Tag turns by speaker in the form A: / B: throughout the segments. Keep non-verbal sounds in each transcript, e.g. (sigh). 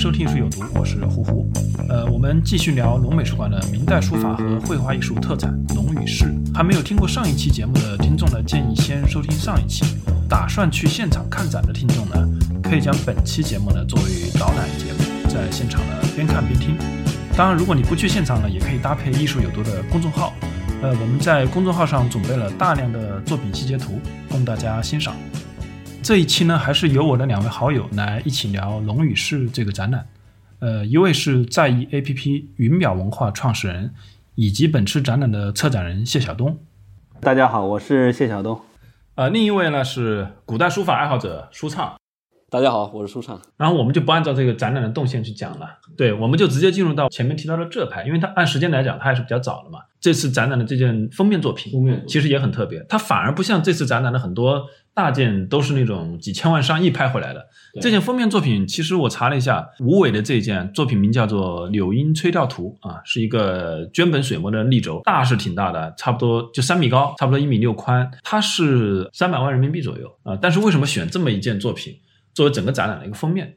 A: 收听书有毒，我是胡胡。呃，我们继续聊龙美术馆的明代书法和绘画艺术特展《龙与士》。还没有听过上一期节目的听众呢，建议先收听上一期。打算去现场看展的听众呢，可以将本期节目呢作为导览节目，在现场呢边看边听。当然，如果你不去现场呢，也可以搭配艺术有毒的公众号。呃，我们在公众号上准备了大量的作品细节图供大家欣赏。这一期呢，还是由我的两位好友来一起聊《龙与士》这个展览。呃，一位是在意 APP 云表文化创始人，以及本次展览的策展人谢晓东。
B: 大家好，我是谢晓东。
A: 呃，另一位呢是古代书法爱好者舒畅。
C: 大家好，我是舒畅。
A: 然后我们就不按照这个展览的动线去讲了，对，我们就直接进入到前面提到的这派，因为它按时间来讲，它还是比较早的嘛。这次展览的这件封面作品，
C: 封面
A: 其实也很特别，它反而不像这次展览的很多大件都是那种几千万上亿拍回来的。这件封面作品，其实我查了一下，吴伟的这件作品名叫做《柳荫吹钓图》啊，是一个绢本水墨的立轴，大是挺大的，差不多就三米高，差不多一米六宽，它是三百万人民币左右啊。但是为什么选这么一件作品作为整个展览的一个封面？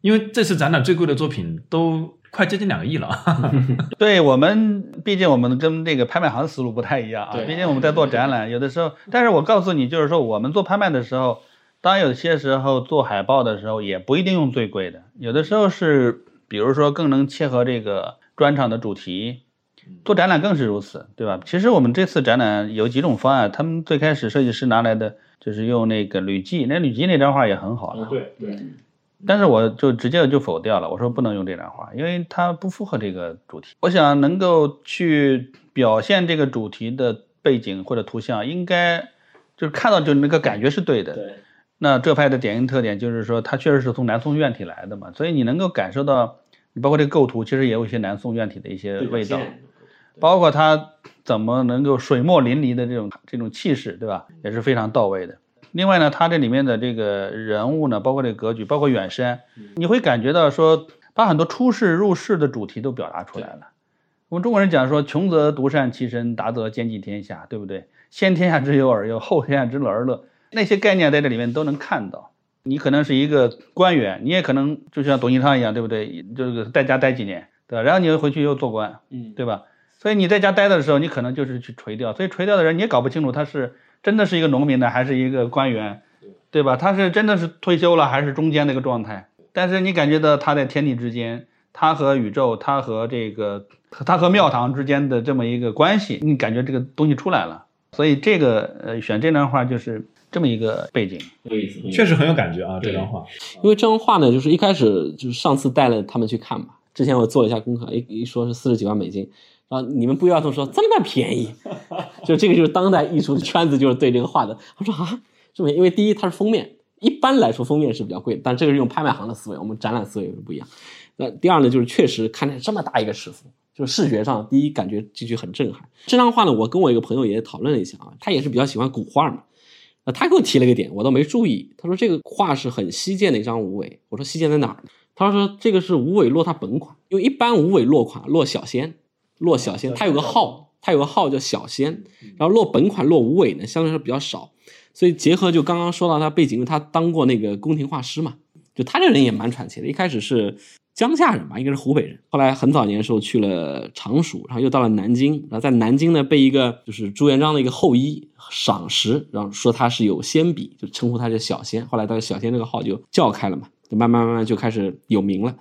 A: 因为这次展览最贵的作品都快接近两个亿了啊。(laughs) (laughs)
B: 对我们，毕竟我们跟这个拍卖行思路不太一样啊。毕竟我们在做展览，有的时候，但是我告诉你，就是说我们做拍卖的时候，当然有些时候做海报的时候，也不一定用最贵的，有的时候是，比如说更能切合这个专场的主题。做展览更是如此，对吧？其实我们这次展览有几种方案，他们最开始设计师拿来的就是用那个吕记，那吕记那张画也很好了，
A: 对对，
B: 但是我就直接就否掉了，我说不能用这张画，因为它不符合这个主题。我想能够去表现这个主题的背景或者图像，应该就是看到就那个感觉是对的。
C: 对，
B: 那浙派的典型特点就是说，它确实是从南宋院体来的嘛，所以你能够感受到，你包括这个构图，其实也有一些南宋院体的一些味道。包括它怎么能够水墨淋漓的这种这种气势，对吧？也是非常到位的。另外呢，它这里面的这个人物呢，包括这个格局，包括远山，你会感觉到说，把很多出世入世的主题都表达出来了。我们中国人讲说，穷则独善其身，达则兼济天下，对不对？先天下之忧而忧，后天下之乐而乐，那些概念在这里面都能看到。你可能是一个官员，你也可能就像董其昌一样，对不对？就是在家待几年，对吧？然后你又回去又做官，
C: 嗯，
B: 对吧？所以你在家待的时候，你可能就是去垂钓，所以垂钓的人你也搞不清楚他是真的是一个农民呢，还是一个官员，对吧？他是真的是退休了，还是中间那个状态？但是你感觉到他在天地之间，他和宇宙，他和这个，他和庙堂之间的这么一个关系，你感觉这个东西出来了。所以这个呃，选这段话就是这么一个背景。
C: 有意思，
A: 确实很有感觉啊，这
C: 对
A: 张画。
C: 因为这张画呢，就是一开始就是上次带了他们去看嘛，之前我做了一下功课，一一说是四十几万美金，啊你们不约而同说这么便宜，(laughs) 就这个就是当代艺术的圈子就是对这个画的，他说啊，这么因为第一它是封面，一般来说封面是比较贵，但这个是用拍卖行的思维，我们展览思维不一样。那第二呢，就是确实看见这么大一个尺幅，就是视觉上第一感觉进去很震撼。这张画呢，我跟我一个朋友也讨论了一下啊，他也是比较喜欢古画嘛。他给我提了个点，我倒没注意。他说这个画是很稀见的一张无尾。我说稀见在哪儿？他说这个是无尾落他本款，因为一般无尾落款落小仙，落小仙，它有个号，它有个号叫小仙，然后落本款落无尾呢，相对来说比较少。所以结合就刚刚说到他背景，因为他当过那个宫廷画师嘛，就他这人也蛮传奇的。一开始是江夏人吧，应该是湖北人，后来很早年的时候去了常熟，然后又到了南京，然后在南京呢被一个就是朱元璋的一个后裔赏识，然后说他是有仙笔，就称呼他是小仙。后来他小仙这个号就叫开了嘛，就慢慢慢慢就开始有名了。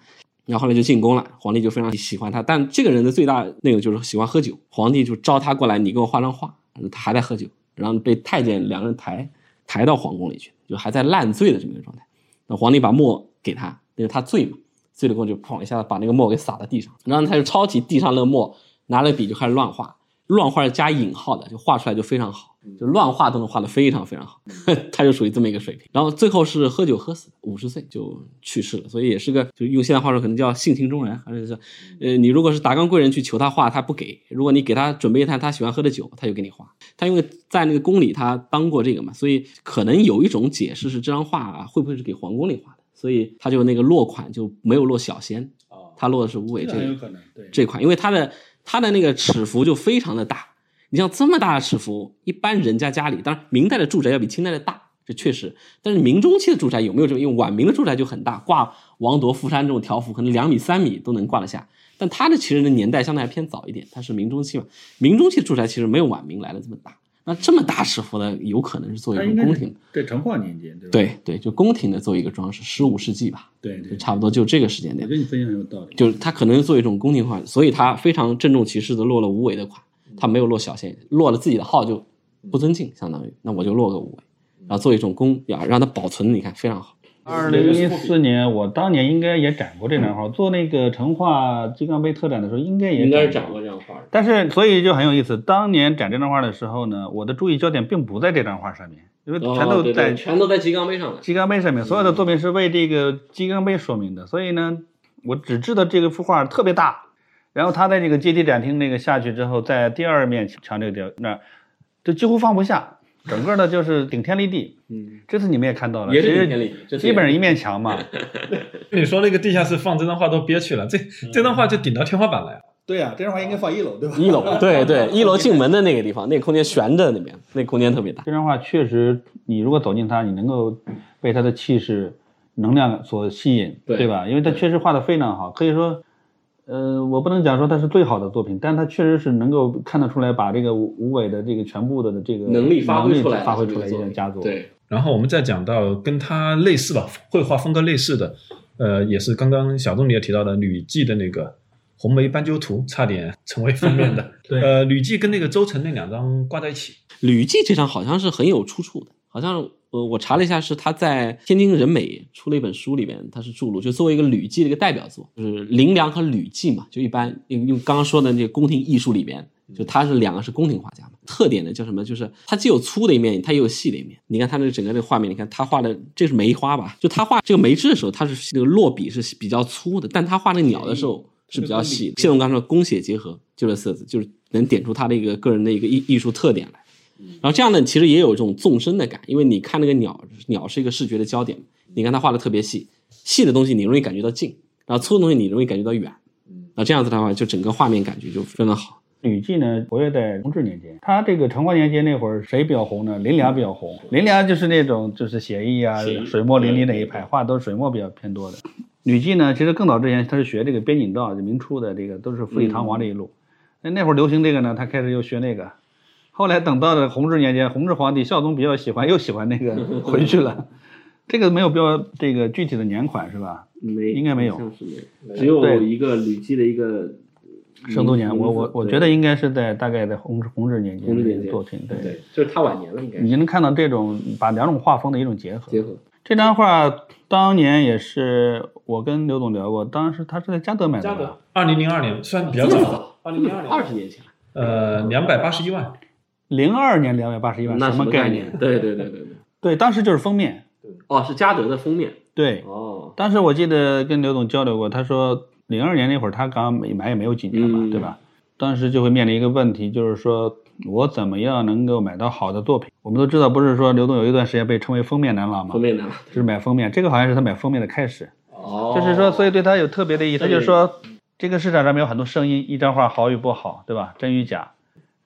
C: 然后后来就进宫了，皇帝就非常喜欢他。但这个人的最大那个就是喜欢喝酒，皇帝就招他过来，你给我画张画，他还在喝酒，然后被太监两个人抬抬到皇宫里去，就还在烂醉的这么一个状态。那皇帝把墨给他，因为他醉嘛，醉了过后就砰一下把那个墨给洒到地上，然后他就抄起地上那个墨，拿了笔就开始乱画，乱画加引号的，就画出来就非常好。就乱画都能画得非常非常好，(laughs) 他就属于这么一个水平。然后最后是喝酒喝死，五十岁就去世了，所以也是个，就用现在话说，可能叫性情中人，还是说，呃，你如果是达官贵人去求他画，他不给；如果你给他准备一坛他喜欢喝的酒，他就给你画。他因为在那个宫里他当过这个嘛，所以可能有一种解释是这张画啊，会不会是给皇宫里画的？所以他就那个落款就没有落小仙，他落的是无尾这个这款，因为他的他的那个尺幅就非常的大。你像这么大的尺幅，一般人家家里，当然明代的住宅要比清代的大，这确实。但是明中期的住宅有没有这种？因为晚明的住宅就很大，挂王铎、富山这种条幅，可能两米、三米都能挂得下。但它的其实的年代相对还偏早一点，它是明中期嘛。明中期的住宅其实没有晚明来的这么大。那这么大尺幅呢，有可能是做一个宫廷，
B: 对成化年间，对吧？
C: 对对，就宫廷的做一个装饰，十五世纪吧，
B: 对对，
C: 差不多就这个时间点。
B: 我觉得你分享有道理，
C: 就是他可能做一种宫廷化，所以他非常郑重其事的落了无为的款。他没有落小线，落了自己的号就不尊敬，相当于那我就落个五位，然后做一种工，要让它保存，你看非常好。
B: 二零一四年，我当年应该也展过这张画，做那个成化金刚杯特展的时候，应该也
C: 应该展过这张画。
B: 但是所以就很有意思，当年展这张画的时候呢，我的注意焦点并不在这张画上面，因为全都在
C: 全都在鸡缸杯上了
B: 鸡缸杯上面，所有的作品是为这个鸡缸杯说明的，所以呢，我只知道这个幅画特别大。然后他在这个阶梯展厅那个下去之后，在第二面墙这个地那，就几乎放不下，整个的就是顶天立地。嗯，这次你们也看到了，
C: 也是顶天立地，
B: 基本上一面墙嘛。(laughs)
A: 你说那个地下室放这张画都憋屈了，这这张画就顶到天花板了呀。
B: 对呀，这张画应该放一楼，对吧？
C: 一楼，(laughs) 对对，一楼进门的那个地方，那个空间悬着那边，那空间特别大。
B: 这张画确实，你如果走进它，你能够被它的气势、能量所吸引，对吧？因为它确实画的非常好，可以说。呃，我不能讲说它是最好的作品，但它确实是能够看得出来，把这个吴伟的这个全部的这个
C: 能力发挥出来，
B: 发挥出来一件佳作。
C: 对。
A: 然后我们再讲到跟他类似吧，绘画风格类似的，呃，也是刚刚小东你也提到的《吕记》的那个《红梅斑鸠图》，差点 (laughs) 成为封面的。(laughs)
B: 对。
A: 呃，《吕记》跟那个周成那两张挂在一起，《
C: 吕记》这张好像是很有出处的，好像。呃，我查了一下，是他在天津人美出了一本书里边，他是注录，就作为一个吕记的一个代表作，就是林良和吕记嘛，就一般用用刚刚说的那个宫廷艺术里边，就他是两个是宫廷画家嘛，特点呢叫什么？就是他既有粗的一面，他也有细的一面。你看他那整个这个画面，你看他画的这是梅花吧？就他画这个梅枝的时候，他是那个落笔是比较粗的，但他画那鸟的时候是比较细。谢总刚说工写结合，就这色字，就是能点出他的一个个人的一个艺艺术特点来。然后这样呢，其实也有一种纵深的感，因为你看那个鸟，鸟是一个视觉的焦点。你看它画的特别细，细的东西你容易感觉到近，然后粗的东西你容易感觉到远。那这样子的话，就整个画面感觉就非常好。
B: 吕记呢，活跃在同治年间，他这个成化年间那会儿，谁比较红呢？林良比较红。林良就是那种就是写意啊，水墨淋漓那一派，画都是水墨比较偏多的。吕季呢，其实更早之前他是学这个边景照，明初的这个都是富丽堂皇这一路。那那会儿流行这个呢，他开始又学那个。后来等到了弘治年间，弘治皇帝孝宗比较喜欢，又喜欢那个回去了。(laughs) 这个没有标这个具体的年款是吧？
C: 没，
B: 应该没有，
C: 只有一个吕记的一个
B: 生卒年。我我我觉得应该是在大概在弘治弘治年
C: 间
B: 的作品，
C: 对，就是他晚年了，应该。
B: 你能看到这种把两种画风的一种结合。
C: 结合。
B: 这张画当年也是我跟刘总聊过，当时他是在嘉德买的。
A: 嘉德，二零零二年算比较早，二零零二年，
C: 二十年前。
A: 呃，两百八十一万。
B: 零二年两百八十一万，
C: 什
B: 么概
C: 念？对对对对对，
B: 对，当时就是封面。
C: 哦，是嘉德的封面。
B: 对。
C: 哦。
B: 当时我记得跟刘总交流过，他说零二年那会儿他刚买买也没有几年嘛，对吧？当时就会面临一个问题，就是说我怎么样能够买到好的作品？我们都知道，不是说刘总有一段时间被称为封面男郎嘛？
C: 封面男郎
B: 就是买封面，这个好像是他买封面的开始。
C: 哦。
B: 就是说，所以对他有特别的意义。他就说，这个市场上面有很多声音，一张画好与不好，对吧？真与假。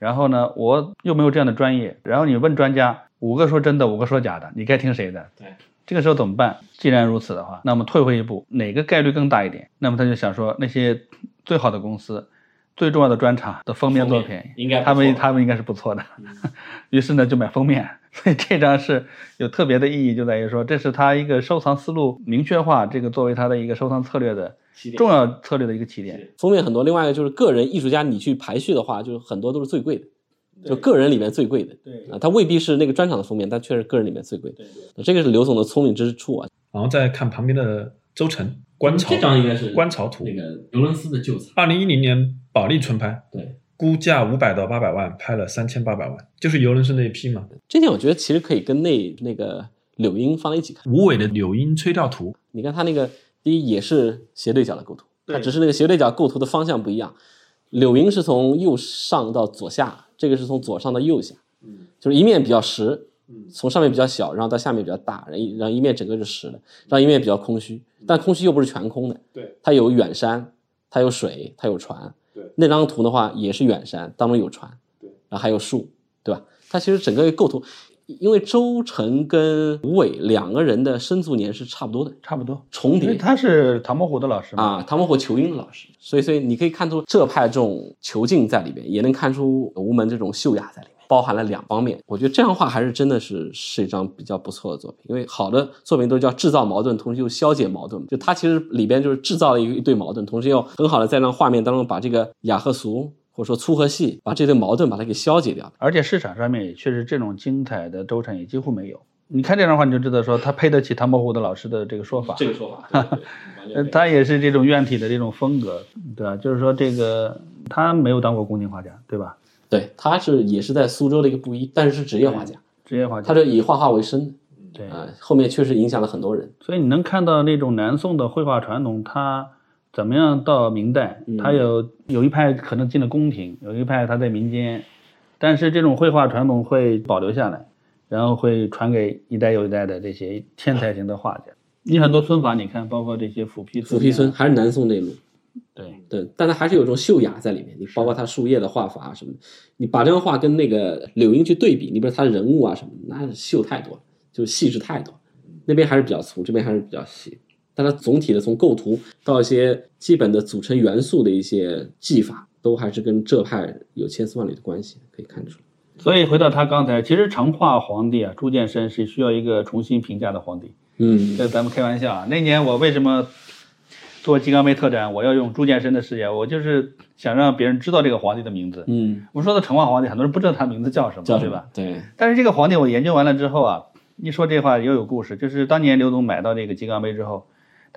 B: 然后呢，我又没有这样的专业。然后你问专家，五个说真的，五个说假的，你该听谁的？
C: 对，
B: 这个时候怎么办？既然如此的话，那么退回一步，哪个概率更大一点？那么他就想说，那些最好的公司、最重要的专场的封面作品，
C: 应该
B: 他们他们应该是不错的。(laughs) 于是呢，就买封面。(laughs) 所以这张是有特别的意义，就在于说，这是他一个收藏思路明确化，这个作为他的一个收藏策略的。重要策略的一个起点，
C: 封面很多。另外一个就是个人艺术家，你去排序的话，就是很多都是最贵的，就个人里面最贵的。
B: 对
C: 啊，它未必是那个专场的封面，但确实个人里面最贵。对，这个是刘总的聪明之处啊。
A: 然后再看旁边的周晨观潮，
C: 这张应该是
A: 观潮图，
C: 那个尤伦斯的旧藏，
A: 二零一零年保利春拍。
C: 对，
A: 估价五百到八百万，拍了三千八百万，就是尤伦斯那一批嘛。
C: 这点我觉得其实可以跟那那个柳英放在一起看。
A: 无尾的《柳英吹调图》，
C: 你看他那个第一也是斜对角的构图，它只是那个斜对角构图的方向不一样。柳英是从右上到左下，这个是从左上到右下，嗯就是一面比较实，嗯。从上面比较小，然后到下面比较大，然后一然后一面整个是实的，然后一面比较空虚，但空虚又不是全空的，
A: 对，
C: 它有远山，它有水，它有船，
A: 对，
C: 那张图的话也是远山，当中有船，
A: 对，
C: 然后还有树，对吧？它其实整个构图，因为周成跟吴伟两个人的生卒年是差不多的，
B: 差不多
C: 重叠。
B: 因为他是唐伯虎的老师嘛，
C: 啊，唐伯虎裘英的老师，所以所以你可以看出浙派这种遒劲在里边，也能看出吴门这种秀雅在里面，包含了两方面。我觉得这样的话还是真的是是一张比较不错的作品，因为好的作品都叫制造矛盾，同时又消解矛盾。就它其实里边就是制造了一一对矛盾，同时又很好的在让画面当中把这个雅和俗或者说粗和细，把这对矛盾把它给消解掉。
B: 而且市场上面也确实这种精彩的周产也几乎没有。你看这张画你就知道说他配得起唐伯虎的老师的这个说法，
C: 这个说法，(laughs)
B: 他也是这种院体的这种风格，对吧？就是说这个他没有当过宫廷画家，对吧？
C: 对，他是也是在苏州的一个布衣，但是是职业画家，
B: 职业画家，
C: 他是以画画为生的。
B: 对
C: 啊、后面确实影响了很多人。
B: 所以你能看到那种南宋的绘画传统，它怎么样到明代，他有有一派可能进了宫廷，有一派他在民间，但是这种绘画传统会保留下来，然后会传给一代又一代的这些天才型的画家。你很多皴法，你看，包括这些斧劈
C: 斧劈皴还是南宋那路，
B: 对，
C: 对，但它还是有一种秀雅在里面。你包括它树叶的画法啊什么的，你把这张画跟那个柳莺去对比，你比如它的人物啊什么，那秀太多了，就是细致太多。那边还是比较粗，这边还是比较细。但它总体的从构图到一些基本的组成元素的一些技法，都还是跟浙派有千丝万缕的关系，可以看出来。
B: 所以回到他刚才，其实成化皇帝啊，朱见深是需要一个重新评价的皇帝。
C: 嗯，
B: 这咱们开玩笑啊。那年我为什么做金刚杯特展，我要用朱见深的视野，我就是想让别人知道这个皇帝的名字。
C: 嗯，
B: 我们说的成化皇帝，很多人不知道他名字叫什么，
C: 叫什么
B: 对吧？？
C: 对，
B: 但是这个皇帝我研究完了之后啊，一说这话也有故事，就是当年刘总买到这个金刚杯之后，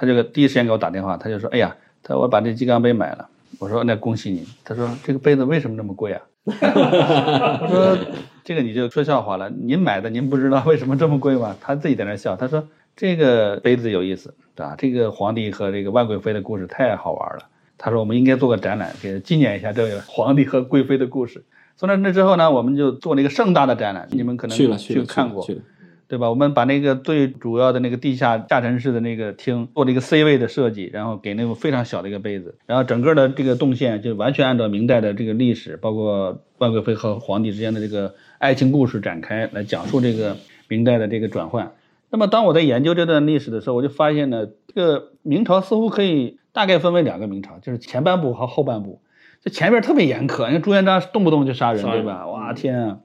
B: 他这个第一时间给我打电话，他就说：“哎呀，他说我把这鸡缸杯买了。”我说：“那恭喜你。”他说：“这个杯子为什么这么贵啊？” (laughs) 我说：“这个你就说笑话了，您买的您不知道为什么这么贵吗？”他自己在那笑，他说：“这个杯子有意思，对吧？这个皇帝和这个万贵妃的故事太好玩了。”他说：“我们应该做个展览，给纪念一下这位皇帝和贵妃的故事。”从那那之后呢，我们就做了一个盛大的展览，你们可能
C: 去了去了
B: 看过，
C: 去了，
B: 对吧？我们把那个最主要的那个地下下沉式的那个厅做了一个 C 位的设计，然后给那个非常小的一个杯子，然后整个的这个动线就完全按照明代的这个历史，包括万贵妃和皇帝之间的这个爱情故事展开来讲述这个明代的这个转换。那么当我在研究这段历史的时候，我就发现呢，这个明朝似乎可以大概分为两个明朝，就是前半部和后半部。这前边特别严苛，你看朱元璋动不动就，杀人对吧？哇天啊！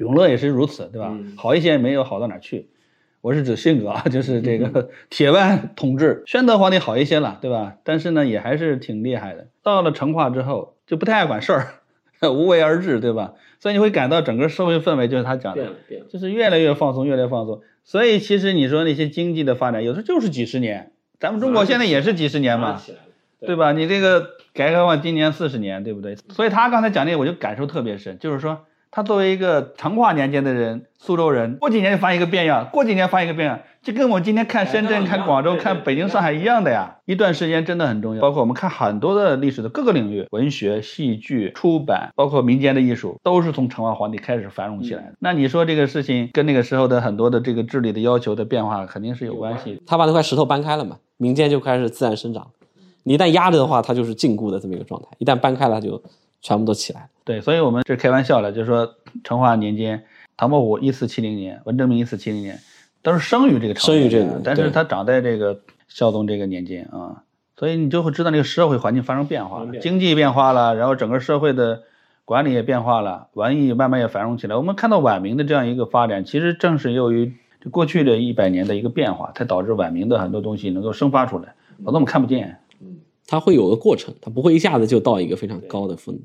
B: 永乐也是如此，对吧？
C: 嗯
B: 好一些没有好到哪儿去。我是指性格啊，就是这个 (laughs) 铁腕统治。宣德皇帝好一些了，对吧？但是呢，也还是挺厉害的。到了成化之后，就不太爱管事儿，(laughs) 无为而治，对吧？所以你会感到整个社会氛围就是他讲的。就是越来越放松，越来越放松。所以其实你说那些经济的发展，有时候就是几十年，咱们中国现在也是几十年嘛，对吧？你这个改革开放今年四十年，对不对？所以他刚才讲那个，我就感受特别深，就是说他作为一个成化年间的人，苏州人，过几年就发现一个变样，过几年发现一个变样，就跟我们今天看深圳、看广州、看北京、上海一样的呀。一段时间真的很重要，包括我们看很多的历史的各个领域，文学、戏剧、出版，包括民间的艺术，都是从成化皇帝开始繁荣起来的。那你说这个事情跟那个时候的很多的这个治理的要求的变化，肯定是有关系的。
C: 他把那块石头搬开了嘛，民间就开始自然生长。你一旦压着的话，它就是禁锢的这么一个状态；一旦搬开了，它就全部都起来了。
B: 对，所以我们这开玩笑了，就是说成化年间，唐伯虎一四七零年，文征明一四七零年，都是生于这个朝
C: 生于这
B: 个但是他长在这个孝宗这个年间啊，所以你就会知道那个社会环境发生变化了，经济变化了，然后整个社会的管理也变化了，文艺慢慢也繁荣起来。我们看到晚明的这样一个发展，其实正是由于这过去的一百年的一个变化，才导致晚明的很多东西能够生发出来，否则我们看不见。
C: 它会有个过程，它不会一下子就到一个非常高的分。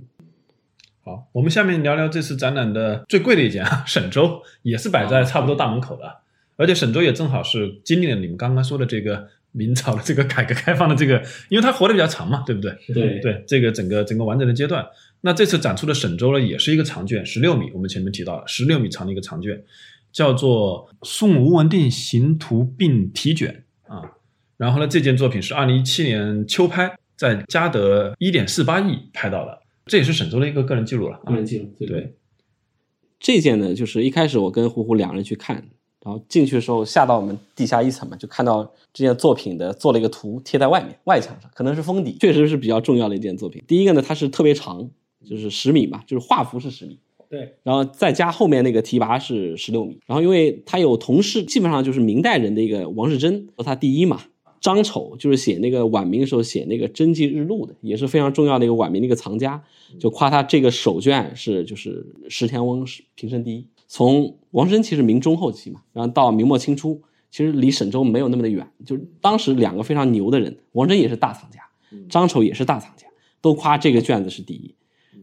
A: 好，我们下面聊聊这次展览的最贵的一件啊，(laughs) 沈周也是摆在差不多大门口的，而且沈周也正好是经历了你们刚刚说的这个明朝的这个改革开放的这个，(laughs) 因为它活得比较长嘛，对不对？
C: 对
A: 对，这个整个整个完整的阶段。那这次展出的沈周呢，也是一个长卷，十六米，我们前面提到了十六米长的一个长卷，叫做《宋吴文定行图并题卷》啊。然后呢，这件作品是二零一七年秋拍，在嘉德一点四八亿拍到的，这也是沈周的一个个人记录了。
C: 个人记录，
A: 对。
C: 这件呢，就是一开始我跟胡胡两人去看，然后进去的时候下到我们地下一层嘛，就看到这件作品的做了一个图贴在外面外墙上，可能是封底，确实是比较重要的一件作品。第一个呢，它是特别长，就是十米嘛，就是画幅是十米，
A: 对，
C: 然后再加后面那个提拔是十六米，然后因为它有同事，基本上就是明代人的一个王世贞和他第一嘛。张丑就是写那个晚明的时候写那个《真迹日录》的，也是非常重要的一个晚明的一个藏家，就夸他这个手卷是就是石田翁是平生第一。从王生其实明中后期嘛，然后到明末清初，其实离沈周没有那么的远，就是当时两个非常牛的人，王真也是大藏家，张丑也是大藏家，都夸这个卷子是第一。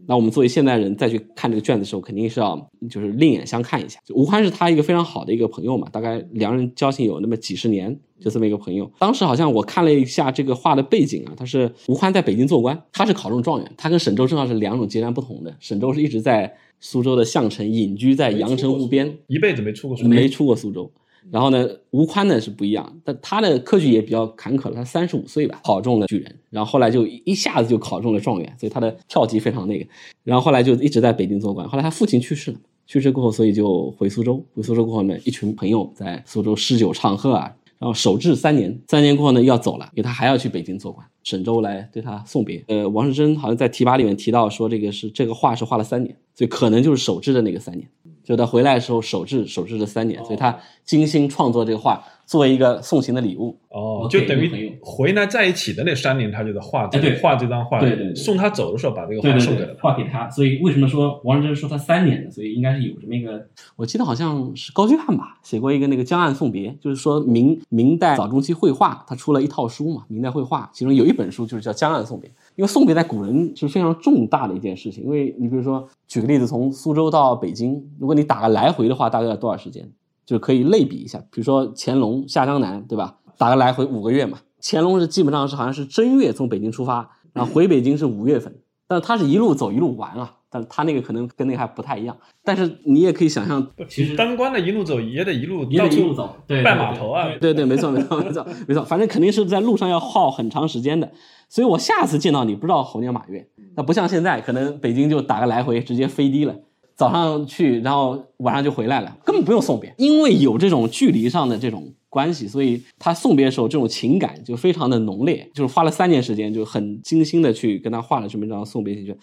C: 那我们作为现代人再去看这个卷子的时候，肯定是要就是另眼相看一下。吴宽是他一个非常好的一个朋友嘛，大概两人交情有那么几十年，就这么一个朋友。当时好像我看了一下这个画的背景啊，他是吴宽在北京做官，他是考中状元，他跟沈周正好是两种截然不同的。沈周是一直在苏州的相城隐居在阳澄湖边，
A: 一辈子没出过苏
C: 州，没出过苏州。然后呢，吴宽呢是不一样，但他的科举也比较坎坷了。他三十五岁吧，考中了举人，然后后来就一下子就考中了状元，所以他的跳级非常那个。然后后来就一直在北京做官。后来他父亲去世了，去世过后，所以就回苏州。回苏州过后呢，一群朋友在苏州诗酒唱和啊，然后守制三年。三年过后呢，要走了，因为他还要去北京做官。沈周来对他送别。呃，王世贞好像在提拔里面提到说，这个是这个画是画了三年，所以可能就是守制的那个三年。就他回来的时候守制守制了三年，所以他精心创作这个画，作为一个送行的礼物。
A: 哦，就等于回来在一起的那三年，他就在画这画这张画，
C: 对对，
A: 送他走的时候把这个画送给了
C: 画给他。所以为什么说王世贞说他三年呢？所以应该是有这么一个，我记得好像是高居翰吧，写过一个那个《江岸送别》，就是说明明代早中期绘画，他出了一套书嘛，明代绘画，其中有一本书就是叫《江岸送别》。因为送别在古人是非常重大的一件事情，因为你比如说，举个例子，从苏州到北京，如果你打个来回的话，大概要多少时间？就可以类比一下，比如说乾隆下江南，对吧？打个来回五个月嘛。乾隆是基本上是好像是正月从北京出发，然后回北京是五月份，但是他是一路走一路玩啊。但他那个可能跟那个还不太一样，但是你也可以想象，
A: 其实当官的一路走也得一路
C: 也得一路走，对，
A: 拜码头啊，
C: 对对，没错没错没错没错，反正肯定是在路上要耗很长时间的。所以我下次见到你不知道猴年马月，那不像现在，可能北京就打个来回直接飞的了，早上去，然后晚上就回来了，根本不用送别，因为有这种距离上的这种关系，所以他送别的时候这种情感就非常的浓烈，就是花了三年时间，就很精心的去跟他画了这么一张送别信卷。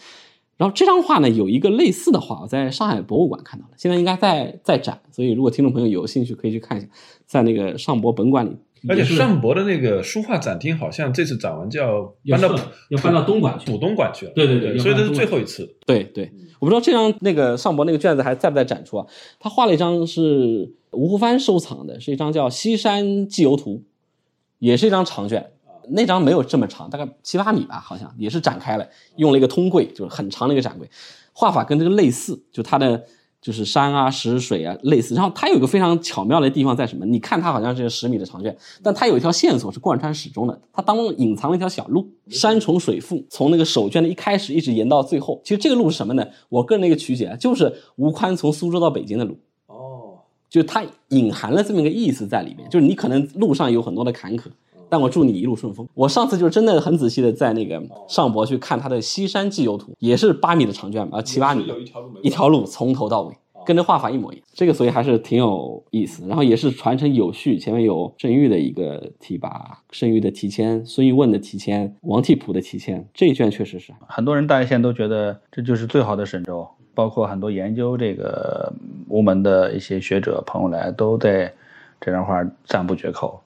C: 然后这张画呢，有一个类似的画，我在上海博物馆看到了，现在应该在在展，所以如果听众朋友有兴趣，可以去看一下，在那个上博本馆里。
A: 而且上博的那个书画展厅好像这次展完就
C: 要
A: 搬到
C: 要搬到东莞去，
A: 浦东馆去了。
C: 对对对，
A: 所以这是最后一次。
C: 对对，我不知道这张那个上博那个卷子还在不在展出啊？他画了一张是吴湖帆收藏的，是一张叫《西山寄游图》，也是一张长卷。那张没有这么长，大概七八米吧，好像也是展开了，用了一个通柜，就是很长的一个展柜，画法跟这个类似，就它的就是山啊、石水啊类似。然后它有一个非常巧妙的地方在什么？你看它好像是十米的长卷，但它有一条线索是贯穿始终的，它当中隐藏了一条小路，山重水复，从那个手卷的一开始一直延到最后。其实这个路是什么呢？我个人的一个曲解啊，就是吴宽从苏州到北京的路。
A: 哦，
C: 就它隐含了这么一个意思在里面，就是你可能路上有很多的坎坷。但我祝你一路顺风。我上次就是真的很仔细的在那个上博去看他的《西山寄游图》，也是八米的长卷啊，七八米，一条路从头到尾，跟这画法一模一样。这个所以还是挺有意思。然后也是传承有序，前面有郑玉的一个提拔，盛玉的提签，孙玉问的提签，王替普的提签。这一卷确实是
B: 很多人大家现在都觉得这就是最好的沈周，包括很多研究这个吴门的一些学者朋友来都在这张画赞不绝口。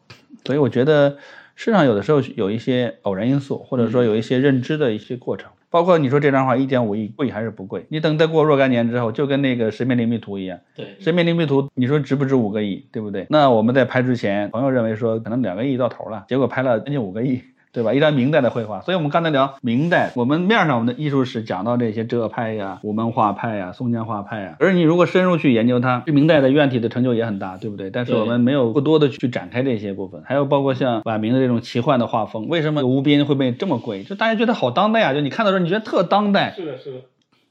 B: 所以我觉得市场有的时候有一些偶然因素，或者说有一些认知的一些过程。包括你说这张画一点五亿贵还是不贵？你等再过若干年之后，就跟那个《十面灵璧图》一样，
C: 对，《
B: 十面灵璧图》，你说值不值五个亿，对不对？那我们在拍之前，朋友认为说可能两个亿到头了，结果拍了将近五个亿。对吧？一张明代的绘画，所以我们刚才聊明代，我们面上我们的艺术史讲到这些浙派呀、吴门画派呀、松江画派呀，而你如果深入去研究它，明代的院体的成就也很大，对不对？但是我们没有过多的去展开这些部分，还有包括像晚明的这种奇幻的画风，为什么吴斌会被这么贵？就大家觉得好当代啊！就你看到时候你觉得特当代，
A: 是的，是的。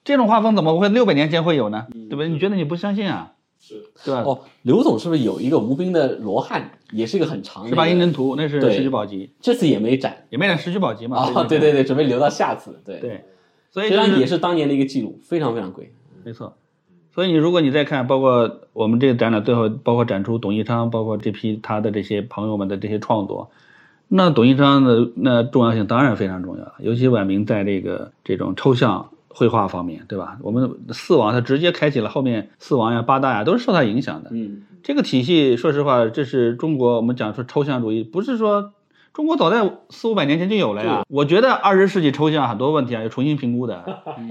B: 这种画风怎么会六百年前会有呢？对不对？你觉得你不相信啊？
A: 是，
B: 对吧？
C: 哦，刘总是不是有一个吴斌的罗汉，也是一个很长的
B: 十八英真图，那是
C: 对
B: 石渠宝级，
C: 这次也没展
B: 也没展石渠宝级嘛。
C: 啊、对对对，准备留到下次。对，
B: 对，所以
C: 实际
B: 就是
C: 上也是当年的一个记录，非常非常贵。
B: 没错。所以你如果你再看，包括我们这个展览最后，包括展出董一昌，包括这批他的这些朋友们的这些创作，那董一昌的那重要性当然非常重要，尤其晚明在这个这种抽象绘画方面，对吧？我们四王他直接开启了后面四王呀、八大呀，都是受他影响的。
C: 嗯，
B: 这个体系，说实话，这是中国我们讲说抽象主义，不是说中国早在四五百年前就有了呀。我觉得二十世纪抽象很多问题啊，要重新评估的，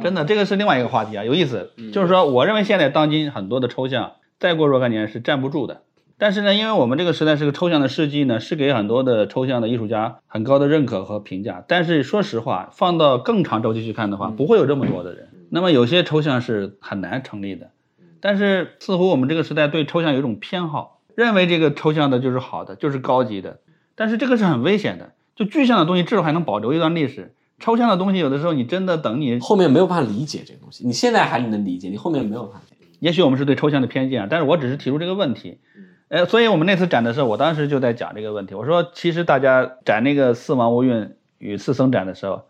B: 真的，这个是另外一个话题啊，有意思。就是说，我认为现在当今很多的抽象，再过若干年是站不住的。但是呢，因为我们这个时代是个抽象的世纪呢，是给很多的抽象的艺术家很高的认可和评价。但是说实话，放到更长周期去看的话，不会有这么多的人。那么有些抽象是很难成立的。但是似乎我们这个时代对抽象有一种偏好，认为这个抽象的就是好的，就是高级的。但是这个是很危险的，就具象的东西至少还能保留一段历史，抽象的东西有的时候你真的等你，
C: 后面没有办法理解这个东西，你现在还能理解，你后面没有办法理解。
B: 也许我们是对抽象的偏见啊，但是我只是提出这个问题。呃，所以我们那次展的时候，我当时就在讲这个问题。我说，其实大家展那个四王无运与四僧展的时候，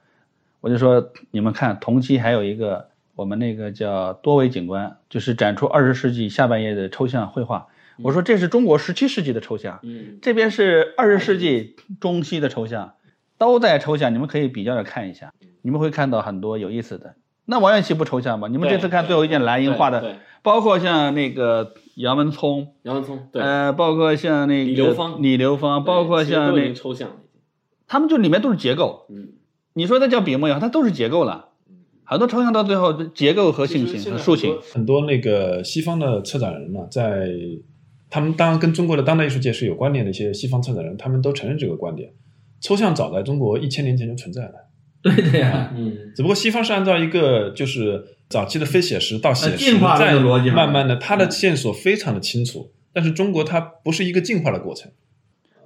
B: 我就说，你们看，同期还有一个我们那个叫多维景观，就是展出二十世纪下半叶的抽象绘画。我说这是中国十七世纪的抽象，
C: 嗯，
B: 这边是二十世纪中期的抽象，都在抽象，你们可以比较着看一下，你们会看到很多有意思的。那王元祁不抽象吗？你们这次看最后一件蓝银画的，
C: 对，
B: 包括像那个杨文聪，
C: 杨文聪，对，
B: 呃，包括像那个
C: 李流芳
B: 李流芳，包括像那
C: 抽象，
B: 他们就里面都是结构。
C: 嗯，
B: 你说那叫笔墨也好，它都是结构了。很多抽象到最后，结构和性情和抒情，
A: 很多那个西方的策展人呢，在他们当然跟中国的当代艺术界是有关联的一些西方策展人，他们都承认这个观点。抽象早在中国一千年前就存在了，(laughs)
B: 对的呀。
C: 嗯，
A: 只不过西方是按照一个就是早期的非写实到写实，再
B: 的逻辑
A: 慢慢的，它的线索非常的清楚。但是中国它不是一个进化的过程，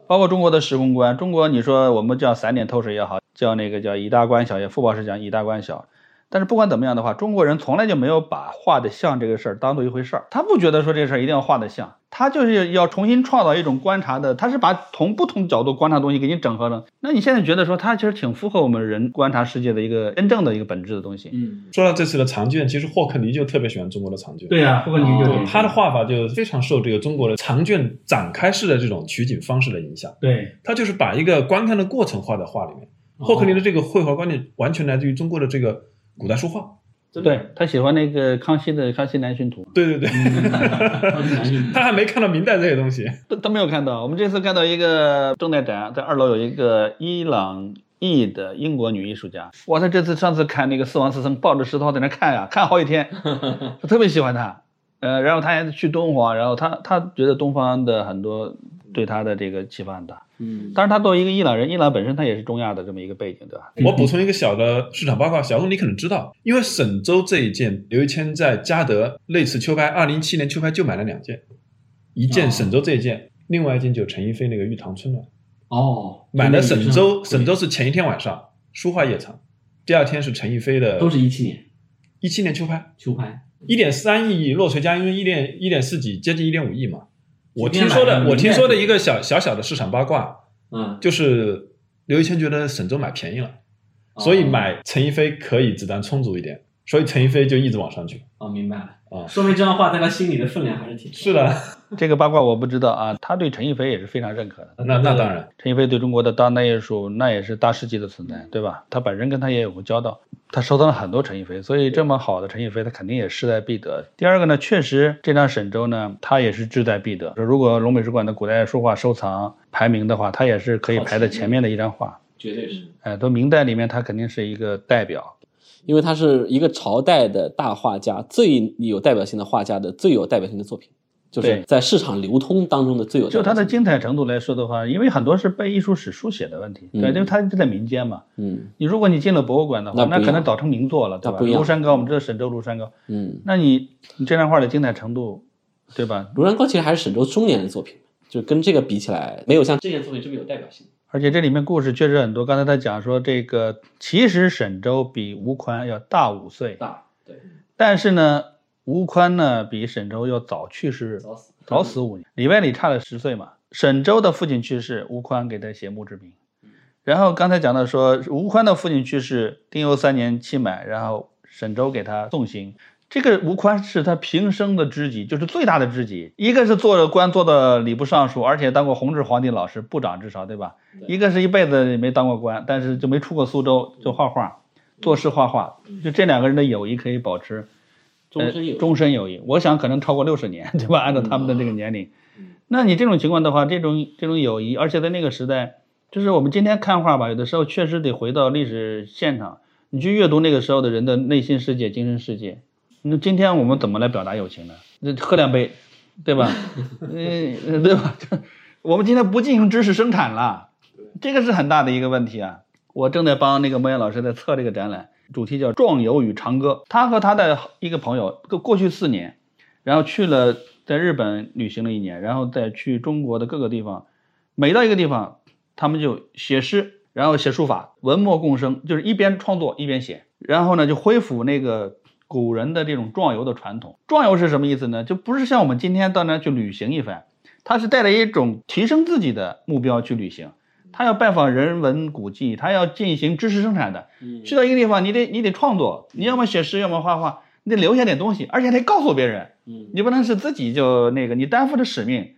B: 包括中国的时空观，中国你说我们叫散点透视也好，叫那个叫以大观小也，傅博士讲以大观小。但是不管怎么样的话，中国人从来就没有把画的像这个事儿当做一回事儿，他不觉得说这个事儿一定要画的像，他就是要重新创造一种观察的，他是把从不同角度观察东西给你整合了。那你现在觉得说他其实挺符合我们人观察世界的一个真正的一个本质的东西。
C: 嗯，
A: 说到这次的长卷，其实霍克尼就特别喜欢中国的长卷。
B: 对呀、霍克尼
C: 就
A: 对他的画法就非常受这个中国的长卷展开式的这种取景方式的影响。
B: 对
A: 他就是把一个观看的过程画在画里面。霍克尼的这个绘画观念完全来自于中国的这个古代书画。
B: 对，他喜欢那个康熙的《康熙南巡图》，
A: 对对对，他还没看到明代这些东西。
B: 都都没有看到。我们这次看到一个正在展，在二楼有一个伊朗裔的英国女艺术家。哇，他这次上次看那个四王四僧抱着石头在那看呀、看好几天，(laughs) 我特别喜欢她。呃，然后他还去敦煌，然后他他觉得东方的很多对他的这个启发很大。
C: 嗯，
B: 当然，他作为一个伊朗人，伊朗本身他也是中亚的这么一个背景，对吧？
A: 我补充一个小的市场报告，小东你可能知道，因为沈周这一件，刘一谦在嘉德那次秋拍，二零一七年秋拍就买了两件，一件沈周这一件，另外一件就陈逸飞那个《玉堂春暖》，
C: 哦，
A: 买了沈周，沈
C: 周
A: 周是前一天晚上书画夜场，第二天是陈逸飞的，
C: 都是一七年
A: 一七年秋拍，
C: 秋拍，
A: 一点三亿落锤加，因为一点一点四几，接近一点五亿嘛。我听说的，我听说的一个小小小的市场八卦，
C: 嗯，
A: 就是刘一谦觉得沈周买便宜了，
C: 哦。
A: 所以买陈逸飞可以子弹充足一点，所以陈逸飞就一直往上去。
C: 哦，明白了，
A: 啊。
C: 说明这段话在他心里的分量还是挺
A: 是的，(laughs)
B: 这个八卦我不知道啊。他对陈逸飞也是非常认可的。
A: 那那当然，
B: 陈逸飞对中国的当代艺术那也是大师级的存在，对吧？他本人跟他也有过交道，他收藏了很多陈逸飞，所以这么好的陈逸飞，他肯定也势在必得。第二个呢，确实这张沈周呢，他也是志在必得。如果龙美术馆的古代书画收藏排名的话，他也是可以排在前面的一张画。
C: 绝对是，
B: 哎，都明代里面，他肯定是一个代表。
C: 因为他是一个朝代的大画家，最有代表性的画家的最有代表性的作品，就是
B: 对
C: 在市场流通当中的最有代
B: 就它的。精彩程度来说的话，因为很多是被艺术史书写的问题，对，
C: 嗯
B: 因为它就在民间嘛。
C: 嗯
B: 你如果你进了博物馆的话，
C: 那
B: 可能早成名作了，对吧？
C: 不
B: 庐山高，我们知道沈周庐山高，
C: 嗯，
B: 那你你这张画的精彩程度，对吧？
C: 庐山高其实还是沈周中年的作品，就跟这个比起来，没有像这件作品这么有代表性。
B: 而且这里面故事确实很多。刚才他讲说，这个其实沈周比吴宽要大五岁，
C: 大，对。
B: 但是呢，吴宽呢比沈周要早去世，
C: 早死
B: 早死五年，里外里差了十岁嘛。沈周的父亲去世，吴宽给他写墓志铭。然后刚才讲到说，吴宽的父亲去世，丁酉三年期满，然后沈周给他送行。这个吴宽是他平生的知己，就是最大的知己。一个是做了官，做的礼部尚书，而且当过弘治皇帝老师，部长至少对吧？一个是一辈子也没当过官，但是就没出过苏州，就画画，做事画画。就这两个人的友谊可以保持
C: 终身友
B: 终身友谊。我想可能超过六十年，(laughs) 对吧？按照他们的这个年龄，那你这种情况的话，这种这种友谊，而且在那个时代。就是我们今天看画吧，有的时候确实得回到历史现场，你去阅读那个时候的人的内心世界、精神世界。那今天我们怎么来表达友情呢？那喝两杯，对吧？(laughs) 嗯，对吧？(laughs) 我们今天不进行知识生产了，这个是很大的一个问题啊。我正在帮那个莫言老师在测这个展览，主题叫《壮游与长歌》。他和他的一个朋友，过过去四年，然后去了在日本旅行了一年，然后再去中国的各个地方，每到一个地方。他们就写诗，然后写书法，文墨共生，就是一边创作一边写，然后呢就恢复那个古人的这种壮游的传统。壮游是什么意思呢？就不是像我们今天到那去旅行一番，他是带着一种提升自己的目标去旅行。他要拜访人文古迹，他要进行知识生产的。去到一个地方，你得你得创作，你要么写诗，要么画画，你得留下点东西，而且得告诉别人。你不能是自己就那个，你担负着使命。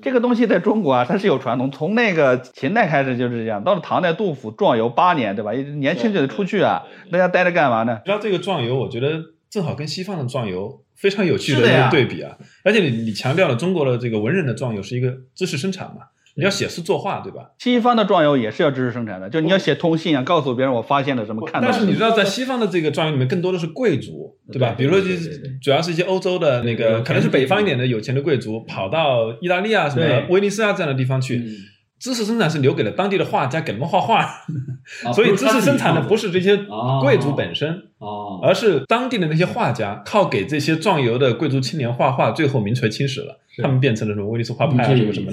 B: 这个东西在中国啊，它是有传统，从那个秦代开始就是这样。到了唐代，杜甫壮游八年，对吧？年轻就得出去啊，大家待着干嘛呢？
A: 你知道这个壮游，我觉得正好跟西方的壮游非常有趣的一个对比啊。而且你你强调了中国的这个文人的壮游是一个知识生产嘛。你要写诗作画，对吧？
B: 西方的壮游也是要知识生产的，就你要写通信啊，告诉别人我发现了什么，看到。
A: 但是你知道，在西方的这个壮游里面，更多的是贵族，对吧？比如说，就是主要是一些欧洲的那个，可能是北方一点的有钱的贵族，跑到意大利啊、什么威尼斯啊这样的地方去。知识生产是留给了当地的画家，给他们画画。所以知识生产的不是这些贵族本身，而是当地的那些画家，靠给这些壮游的贵族青年画画，最后名垂青史了。他们变成了什么威尼斯画派啊，什么什么。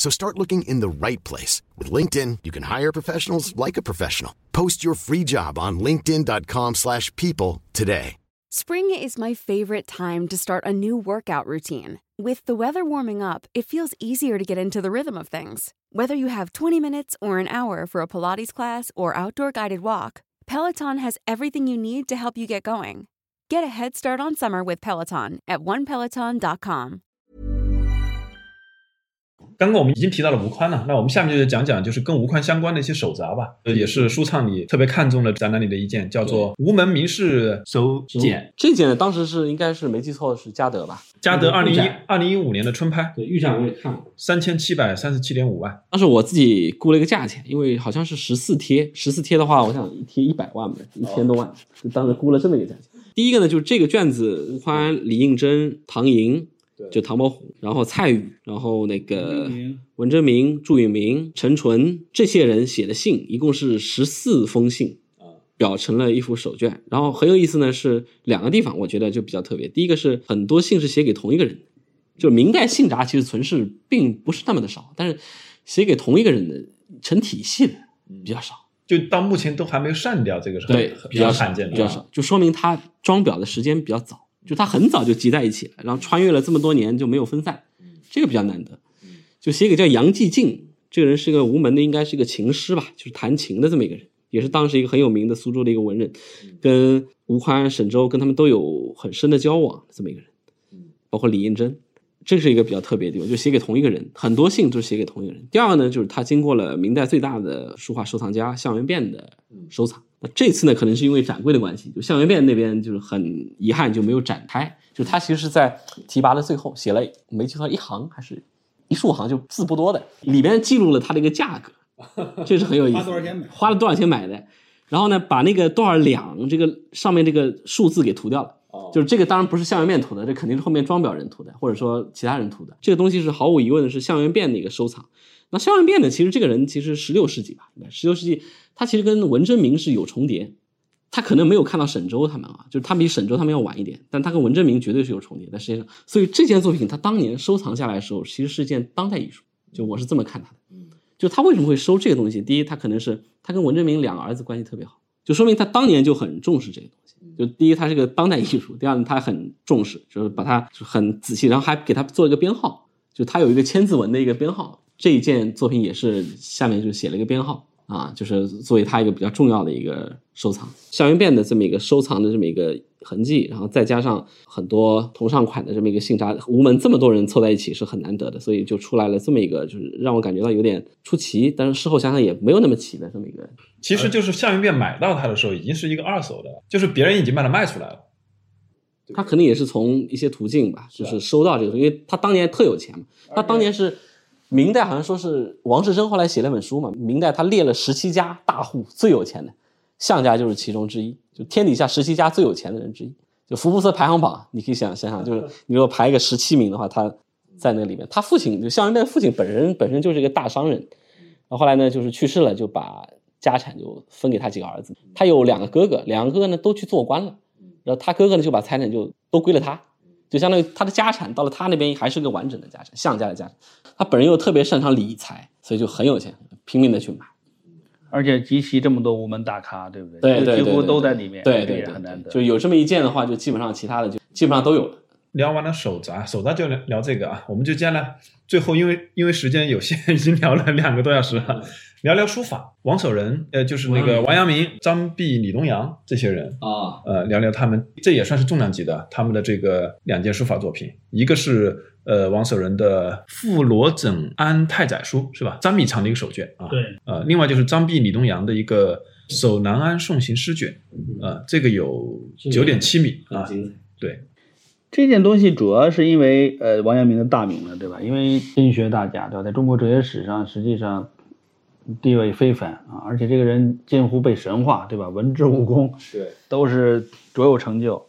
D: So start looking in the right place. With LinkedIn, you can hire professionals like a professional. Post your free job on linkedin.com slash people today.
E: Spring is my favorite time to start a new workout routine. With the weather warming up, it feels easier to get into the rhythm of things. Whether you have 20 minutes or an hour for a Pilates class or outdoor guided walk, Peloton has everything you need to help you get going. Get a head start on summer with Peloton at onepeloton.com.
A: 刚刚我们已经提到了吴宽了，那我们下面就讲讲就是跟吴宽相关的一些手札吧，也是舒畅里特别看重的展览里的一件，叫做《无门名士手简》。
C: 这件呢，当时是应该是没记错是嘉德吧？
A: 嘉德二零一二零一五年的春拍，
C: 对预展我也看过，
A: 三千七百三十七点五万。
C: 当时我自己估了一个价钱，因为好像是十四贴，十四贴的话，我想一贴一百万吧，一千多万，就当时估了这么一个价钱。第一个呢，就是这个卷子，吴宽、李应珍、唐寅。就唐伯虎，然后蔡瑀，然后那个文征明、祝允明、陈纯这些人写的信，一共是十四封信表成了一幅手卷。然后很有意思呢，是两个地方，我觉得就比较特别。第一个是很多信是写给同一个人，就明代信札其实存世并不是那么的少，但是写给同一个人的成体系的比较少，
A: 就到目前都还没有删掉，这个是
C: 对
A: 比较罕见，
C: 比较少，就说明他装裱的时间比较早。就他很早就集在一起了，然后穿越了这么多年就没有分散，这个比较难得。就写给叫杨继敬，这个人是个无门的，应该是一个琴师吧，就是弹琴的这么一个人，也是当时一个很有名的苏州的一个文人，跟吴宽、沈周跟他们都有很深的交往这么一个人，包括李应珍，这是一个比较特别的地方，就写给同一个人，很多信都是写给同一个人。第二个呢，就是他经过了明代最大的书画收藏家向元变的收藏。那这次呢，可能是因为展柜的关系，就向元变那边就是很遗憾就没有展开。就他其实是在提拔的最后写了没记错一行还是一竖行，就字不多的，里边记录了他的一个价格，这是很有意思。(laughs) 花
B: 多少钱买？
C: 花了多少钱买的？然后呢，把那个多少两这个上面这个数字给涂掉了，就是这个当然不是向元汴涂的，这肯定是后面装裱人涂的，或者说其他人涂的。这个东西是毫无疑问的是向元汴的一个收藏。那向元汴呢，其实这个人其实十六世纪吧，十六世纪他其实跟文征明是有重叠。他可能没有看到沈周他们啊，就是他比沈周他们要晚一点，但他跟文征明绝对是有重叠在世界上。所以这件作品他当年收藏下来的时候，其实是件当代艺术。就我是这么看他的，就他为什么会收这个东西？第一，他可能是他跟文征明两个儿子关系特别好，就说明他当年就很重视这个东西。就第一，他是个当代艺术；第二呢，他很重视，就是把它很仔细，然后还给他做一个编号，就他有一个千字文的一个编号。这一件作品也是下面就写了一个编号。啊，就是作为他一个比较重要的一个收藏，校园变的这么一个收藏的这么一个痕迹，然后再加上很多同上款的这么一个信札，吴门这么多人凑在一起是很难得的，所以就出来了这么一个，就是让我感觉到有点出奇，但是事后想想也没有那么奇的这么一个。
A: 其实就是校园变买到它的时候已经是一个二手的，就是别人已经把它卖出来了。
C: 他肯定也是从一些途径吧，就是收到这个，因为他当年特有钱嘛，他当年是。明代好像说是王世贞后来写了本书嘛，明代他列了十七家大户最有钱的，项家就是其中之一，就天底下十七家最有钱的人之一，就福布斯排行榜，你可以想想想，就是 (laughs) 你如果排一个十七名的话，他在那里面。他父亲就项元汴父亲本人本身就是一个大商人，然后后来呢就是去世了，就把家产就分给他几个儿子。他有两个哥哥，两个哥哥呢都去做官了，然后他哥哥呢就把财产就都归了他。就相当于他的家产到了他那边还是个完整的家产，项家的家产。他本人又特别擅长理财，所以就很有钱，拼命的去买，
B: 而且集齐这么多无门大咖，对不对？
C: 对对
B: 几乎都在里面，
C: 对对
B: 很难得。
C: 就有这么一件的话，就基本上其他的就基本上都有了。
A: 聊完了手札，手札就聊聊这个啊，我们就接下来最后因为因为时间有限，已经聊了两个多小时了。聊聊书法，王守仁，呃，就是那个王阳明、张弼、李东阳这些人
C: 啊，
A: 呃，聊聊他们，这也算是重量级的，他们的这个两件书法作品，一个是呃王守仁的《傅罗枕安太宰书》，是吧？张米长的一个手卷啊，
B: 对，
A: 呃，另外就是张弼、李东阳的一个《守南安送行诗卷》，啊，这个有九点七米啊，对，
B: 这件东西主要是因为呃王阳明的大名了，对吧？因为经学大家，对吧？在中国哲学史上，实际上。地位非凡啊，而且这个人近乎被神化，对吧？文治武功
C: 对
B: 都是卓有成就。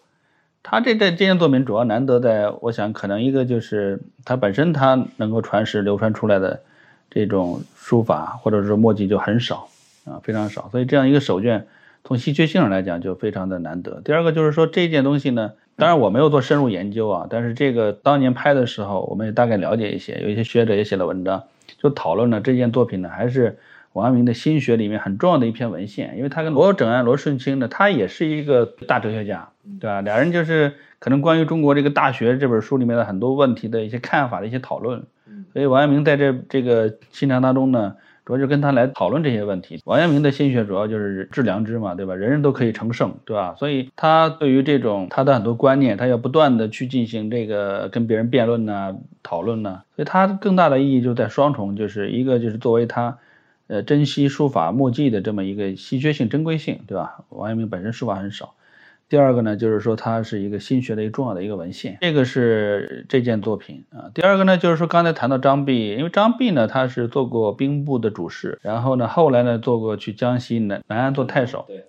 B: 他这这这件作品主要难得在，我想可能一个就是他本身他能够传世流传出来的这种书法或者是墨迹就很少啊，非常少。所以这样一个手卷，从稀缺性上来讲就非常的难得。第二个就是说这件东西呢，当然我没有做深入研究啊，但是这个当年拍的时候，我们也大概了解一些，有一些学者也写了文章，就讨论了这件作品呢还是。王阳明的心学里面很重要的一篇文献，因为他跟罗整安、罗顺清呢，他也是一个大哲学家，对吧？俩人就是可能关于中国这个大学这本书里面的很多问题的一些看法的一些讨论，所以王阳明在这这个心肠当中呢，主要就跟他来讨论这些问题。王阳明的心学主要就是致良知嘛，对吧？人人都可以成圣，对吧？所以他对于这种他的很多观念，他要不断的去进行这个跟别人辩论呐、讨论呐，所以他更大的意义就在双重，就是一个就是作为他。呃，珍惜书法墨迹的这么一个稀缺性、珍贵性，对吧？王阳明本身书法很少。第二个呢，就是说它是一个新学的一个重要的一个文献，这个是这件作品啊。第二个呢，就是说刚才谈到张弼，因为张弼呢，他是做过兵部的主事，然后呢，后来呢，做过去江西南南安做太守。
C: 对。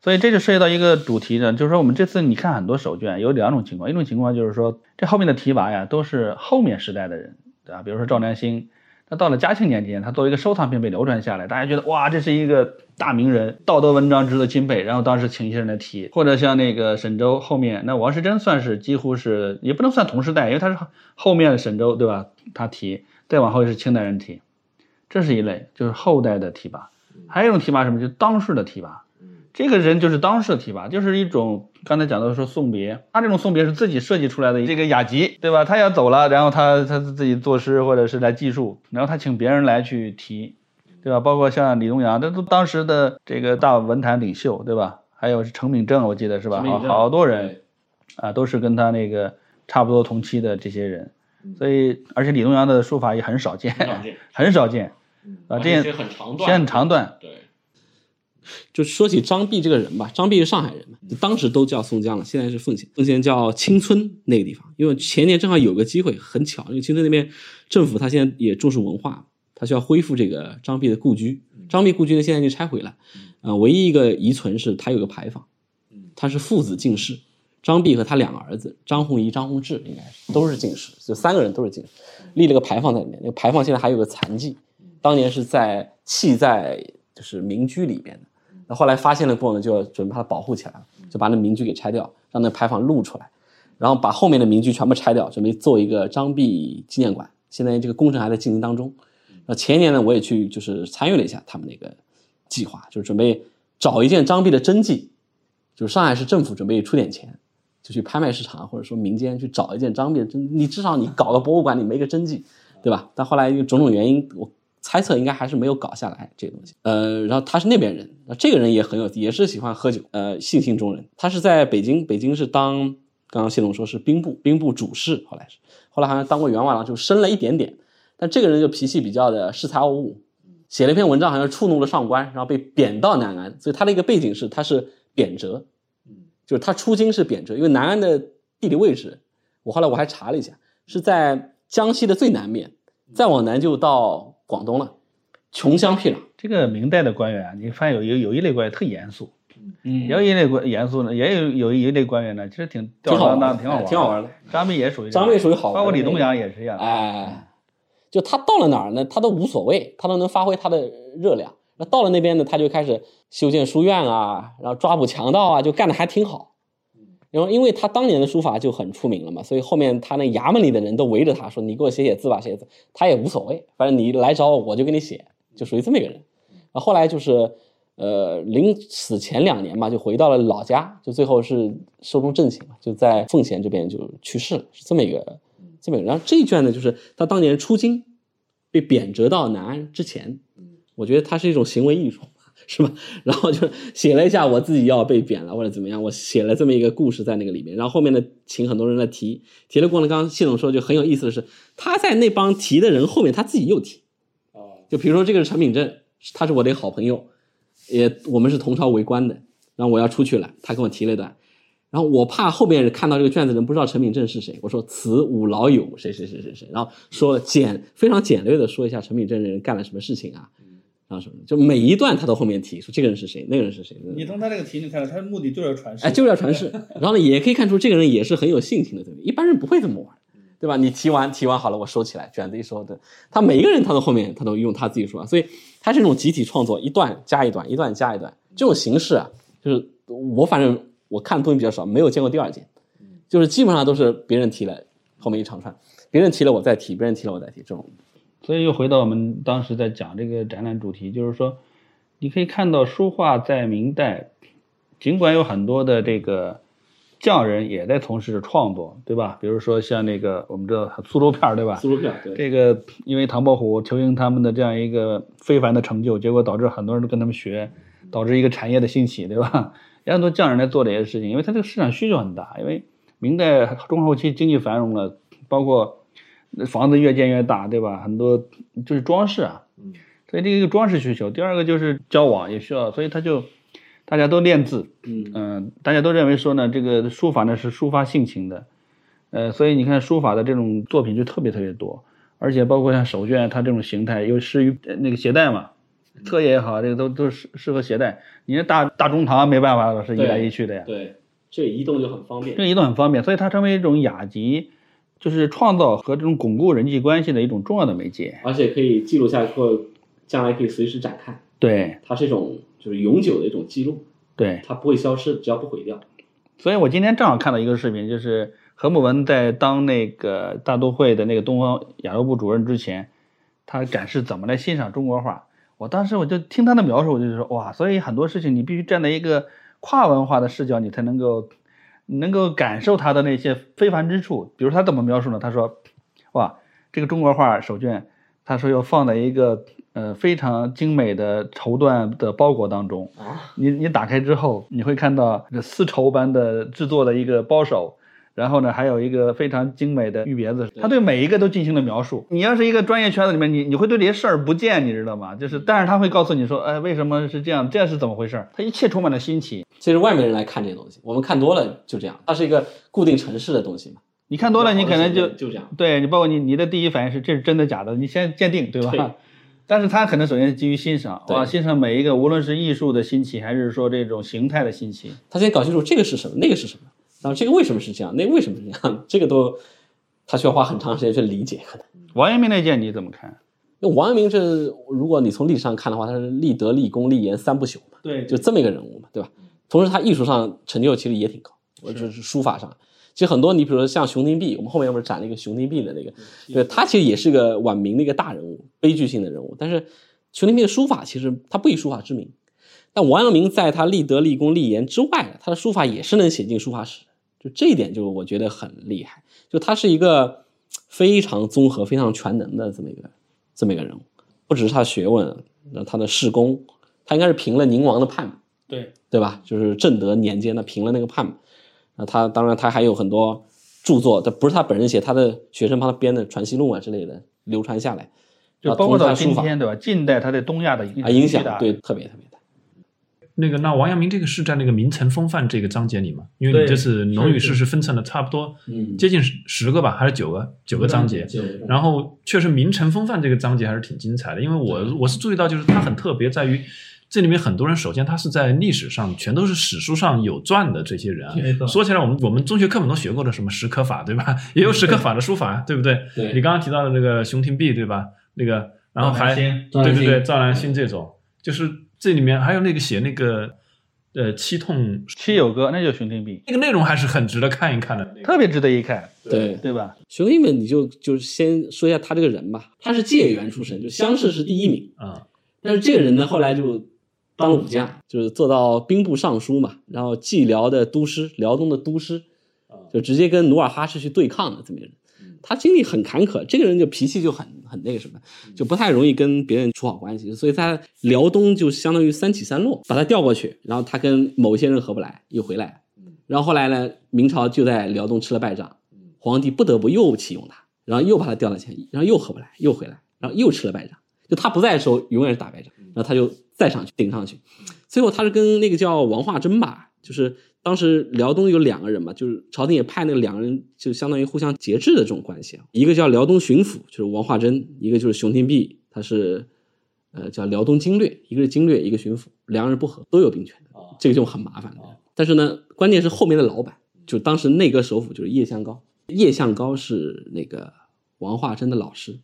B: 所以这就涉及到一个主题呢，就是说我们这次你看很多手卷有两种情况，一种情况就是说这后面的提拔呀，都是后面时代的人，对吧？比如说赵良兴。那到了嘉庆年间，他作为一个收藏品被流传下来，大家觉得哇，这是一个大名人，道德文章值得钦佩。然后当时请一些人来提，或者像那个沈周后面，那王世贞算是几乎是也不能算同时代，因为他是后面的沈周，对吧？他提，再往后是清代人提，这是一类，就是后代的提拔。还有一种提拔什么，就当世的提拔。这个人就是当世的提拔，就是一种刚才讲到说送别，他这种送别是自己设计出来的这个雅集，对吧？他要走了，然后他他自己作诗或者是来记述，然后他请别人来去提，对吧？包括像李东阳，这都当时的这个大文坛领袖，对吧？还有是程秉正，我记得是吧？好好多人啊，都是跟他那个差不多同期的这些人，所以而且李东阳的书法也很少见，很少见，(laughs) 啊，这
C: 些很长段，
B: 很长段，
C: 对。就说起张弼这个人吧，张弼是上海人嘛，当时都叫松江了，现在是奉贤，奉贤叫青村那个地方。因为前年正好有个机会，很巧，因为青村那边政府他现在也重视文化，他需要恢复这个张弼的故居。张弼故居呢现在就拆毁了，呃，唯一一个遗存是他有个牌坊，他是父子进士，张弼和他两个儿子张弘仪、张弘志应该是都是进士，就三个人都是进士，立了个牌坊在里面。那个牌坊现在还有个残迹，当年是在砌在就是民居里边的。那后来发现了过后呢，就准备把它保护起来了，就把那民居给拆掉，让那牌坊露出来，然后把后面的民居全部拆掉，准备做一个张弼纪念馆。现在这个工程还在进行当中。那前一年呢，我也去就是参与了一下他们那个计划，就是准备找一件张弼的真迹，就是上海市政府准备出点钱，就去拍卖市场或者说民间去找一件张弼的真，你至少你搞个博物馆，你没个真迹，对吧？但后来因为种种原因，我猜测应该还是没有搞下来这个东西。呃，然后他是那边人，那这个人也很有，也是喜欢喝酒，呃，性情中人。他是在北京，北京是当刚刚谢总说是兵部兵部主事，后来是后来好像当过员外郎，就升了一点点。但这个人就脾气比较的恃才傲物，写了一篇文章，好像触怒了上官，然后被贬到南安。所以他的一个背景是他是贬谪，就是他出京是贬谪，因为南安的地理位置，我后来我还查了一下，是在江西的最南面，再往南就到广东了，穷乡僻壤。
B: 这个明代的官员啊，你发现有有有一类官员特严肃，
C: 嗯
B: 有一类官严肃呢，也有有一类官员呢，其实挺吊儿郎当，挺好玩，
C: 挺好玩的。
B: 张弼也属于
C: 张弼属于好
B: 包括李东阳也是一样。
C: 哎，就他到了哪儿呢，他都无所谓，他都能发挥他的热量。那到了那边呢，他就开始修建书院啊，然后抓捕强盗啊，就干的还挺好。然后，因为他当年的书法就很出名了嘛，所以后面他那衙门里的人都围着他说：“你给我写写字吧，写写字。”他也无所谓，反正你来找我，我就给你写，就属于这么一个人。然后后来就是，呃，临死前两年嘛，就回到了老家，就最后是寿终正寝嘛，就在奉贤这边就去世了，是这么一个这么一个。然后这一卷呢，就是他当年出京被贬谪到南安之前，我觉得他是一种行为艺术。是吧？(laughs) 然后就写了一下我自己要被贬了或者怎么样，我写了这么一个故事在那个里面。然后后面呢，请很多人来提，提了过程。刚刚谢总说就很有意思的是，他在那帮提的人后面他自己又提。就比如说这个是陈秉正，他是我的好朋友，也我们是同朝为官的。然后我要出去了，他跟我提了一段。然后我怕后面看到这个卷子的人不知道陈秉正是谁，我说此吾老友谁谁谁谁谁，然后说简非常简略的说一下陈秉正这人干了什么事情啊。然后什么，就每一段他都后面提说这个人是谁，那个人是谁。
B: 你从他这个题你看到，他的目的就是要传世，
C: 哎，就是要传世。(laughs) 然后呢，也可以看出这个人也是很有性情的，对不对？一般人不会这么玩，对吧？你提完提完好了，我收起来，卷子一收，对。他每一个人他都后面他都用他自己说，所以他是一种集体创作，一段加一段，一段加一段，这种形式啊，就是我反正我看的东西比较少，没有见过第二件，就是基本上都是别人提了后面一长串，别人提了我再提，别人提了我再提这种。
B: 所以又回到我们当时在讲这个展览主题，就是说，你可以看到书画在明代，尽管有很多的这个匠人也在从事着创作，对吧？比如说像那个我们知道苏州片儿，对吧？
C: 苏州片，对。
B: 这个因为唐伯虎、仇英他们的这样一个非凡的成就，结果导致很多人都跟他们学，导致一个产业的兴起，对吧？有很多匠人来做这些事情，因为他这个市场需求很大，因为明代中后期经济繁荣了，包括。房子越建越大，对吧？很多就是装饰啊，所以这一个装饰需求。第二个就是交往也需要，所以他就大家都练字，嗯大家都认为说呢，这个书法呢是抒发性情的，呃，所以你看书法的这种作品就特别特别多，而且包括像手卷，它这种形态又适于那个携带嘛，册页也好，这个都都适适合携带。你那大大中堂没办法，老是移来移去的呀，
C: 对，这移动就很方便，
B: 这移动很方便，所以它成为一种雅集。就是创造和这种巩固人际关系的一种重要的媒介，
C: 而且可以记录下或将来可以随时展开。
B: 对，
C: 它是一种就是永久的一种记录。
B: 对，
C: 它不会消失，只要不毁掉。
B: 所以我今天正好看到一个视频，就是何慕文在当那个大都会的那个东方亚洲部主任之前，他展示怎么来欣赏中国画。我当时我就听他的描述，我就说哇，所以很多事情你必须站在一个跨文化的视角，你才能够。能够感受他的那些非凡之处，比如他怎么描述呢？他说：“哇，这个中国画手卷，他说要放在一个呃非常精美的绸缎的包裹当中啊，你你打开之后，你会看到这丝绸般的制作的一个包手，然后呢还有一个非常精美的玉别子，他对每一个都进行了描述。你要是一个专业圈子里面，你你会对这些事儿不见，你知道吗？就是但是他会告诉你说，哎，为什么是这样？这是怎么回事？他一切充满了新奇。”
C: 其实外面人来看这些东西，我们看多了就这样，它是一个固定城市的东西嘛。
B: 你看多了，你可能就
C: 就这样。
B: 对你，包括你，你的第一反应是这是真的假的，你先鉴定，对吧？但是他可能首先是基于欣赏，哇，欣赏每一个，无论是艺术的新奇，还是说这种形态的新奇。
C: 他先搞清楚这个是什么，那个是什么，然后这个为什么是这样？那为什么是这样？(laughs) 这个都他需要花很长时间去理解。可能
B: 王阳明那件你怎么看？
C: 那王阳明这，如果你从历史上看的话，他是立德、立功、立言三不朽嘛，
A: 对
C: 就这么一个人物嘛，对吧？同时他艺术上成就其实也挺高，我就是书法上。其实很多，你比如说像熊廷弼，我们后面不是展了一个熊廷弼的那个，对，他其实也是个晚明的一个大人物，悲剧性的人物。但是熊廷弼的书法其实他不以书法知名，但王阳明在他立德、立功、立言之外，他的书法也是能写进书法史，就这一点就我觉得很厉害。就他是一个非常综合、非常全能的这么一个这么一个人物，不只是他学问，那他的事功，他应该是平了宁王的叛，
A: 对
C: 对吧？就是正德年间的平了那个叛。那他当然他还有很多著作，这不是他本人写，他的学生帮他编的《传习录》啊之类的流传下来，
B: 就包括到今天对吧？近代他对东亚的
C: 啊影响对特别特别大。
A: 那个，那王阳明这个是在那个名臣风范这个章节里嘛？因为你这次《农与士》是分成了差不多接近十十个吧，还是九个九个章节？然后确实名臣风范这个章节还是挺精彩的，因为我我是注意到，就是它很特别，在于这里面很多人，首先他是在历史上全都是史书上有传的这些人啊。说起来，我们我们中学课本都学过的什么石刻法，对吧？(laughs) 也有石刻法的书法，对不对？
C: 对。
A: 你刚刚提到的那个熊廷弼，对吧？那个，然后还对对对，赵兰心这种，就是这里面还有那个写那个呃七痛
B: 七友歌，那就是熊廷弼，
A: 那个内容还是很值得看一看的，
B: 特别值得一看，
C: 对。
B: 对吧？
C: 熊廷弼，你就就先说一下他这个人吧，他是解元出身，就乡试是第一名。
A: 啊，
C: 但是这个人呢，后来就。当了武将，就是做到兵部尚书嘛，然后蓟辽的都师，辽东的都师，就直接跟努尔哈赤去对抗的这么一个人。他经历很坎坷，这个人就脾气就很很那个什么，就不太容易跟别人处好关系，所以他辽东就相当于三起三落，把他调过去，然后他跟某些人合不来，又回来，然后后来呢，明朝就在辽东吃了败仗，皇帝不得不又启用他，然后又把他调到前，然后又合不来，又回来，然后又吃了败仗，就他不在的时候永远是打败仗，然后他就。再上去顶上去，最后他是跟那个叫王化贞吧，就是当时辽东有两个人嘛，就是朝廷也派那两个人，就相当于互相节制的这种关系啊。一个叫辽东巡抚，就是王化贞；一个就是熊廷弼，他是呃叫辽东经略，一个是经略，一个巡抚，两个人不和，都有兵权，这个就很麻烦了。但是呢，关键是后面的老板，就当时内阁首辅就是叶向高，叶向高是那个王化贞的老师，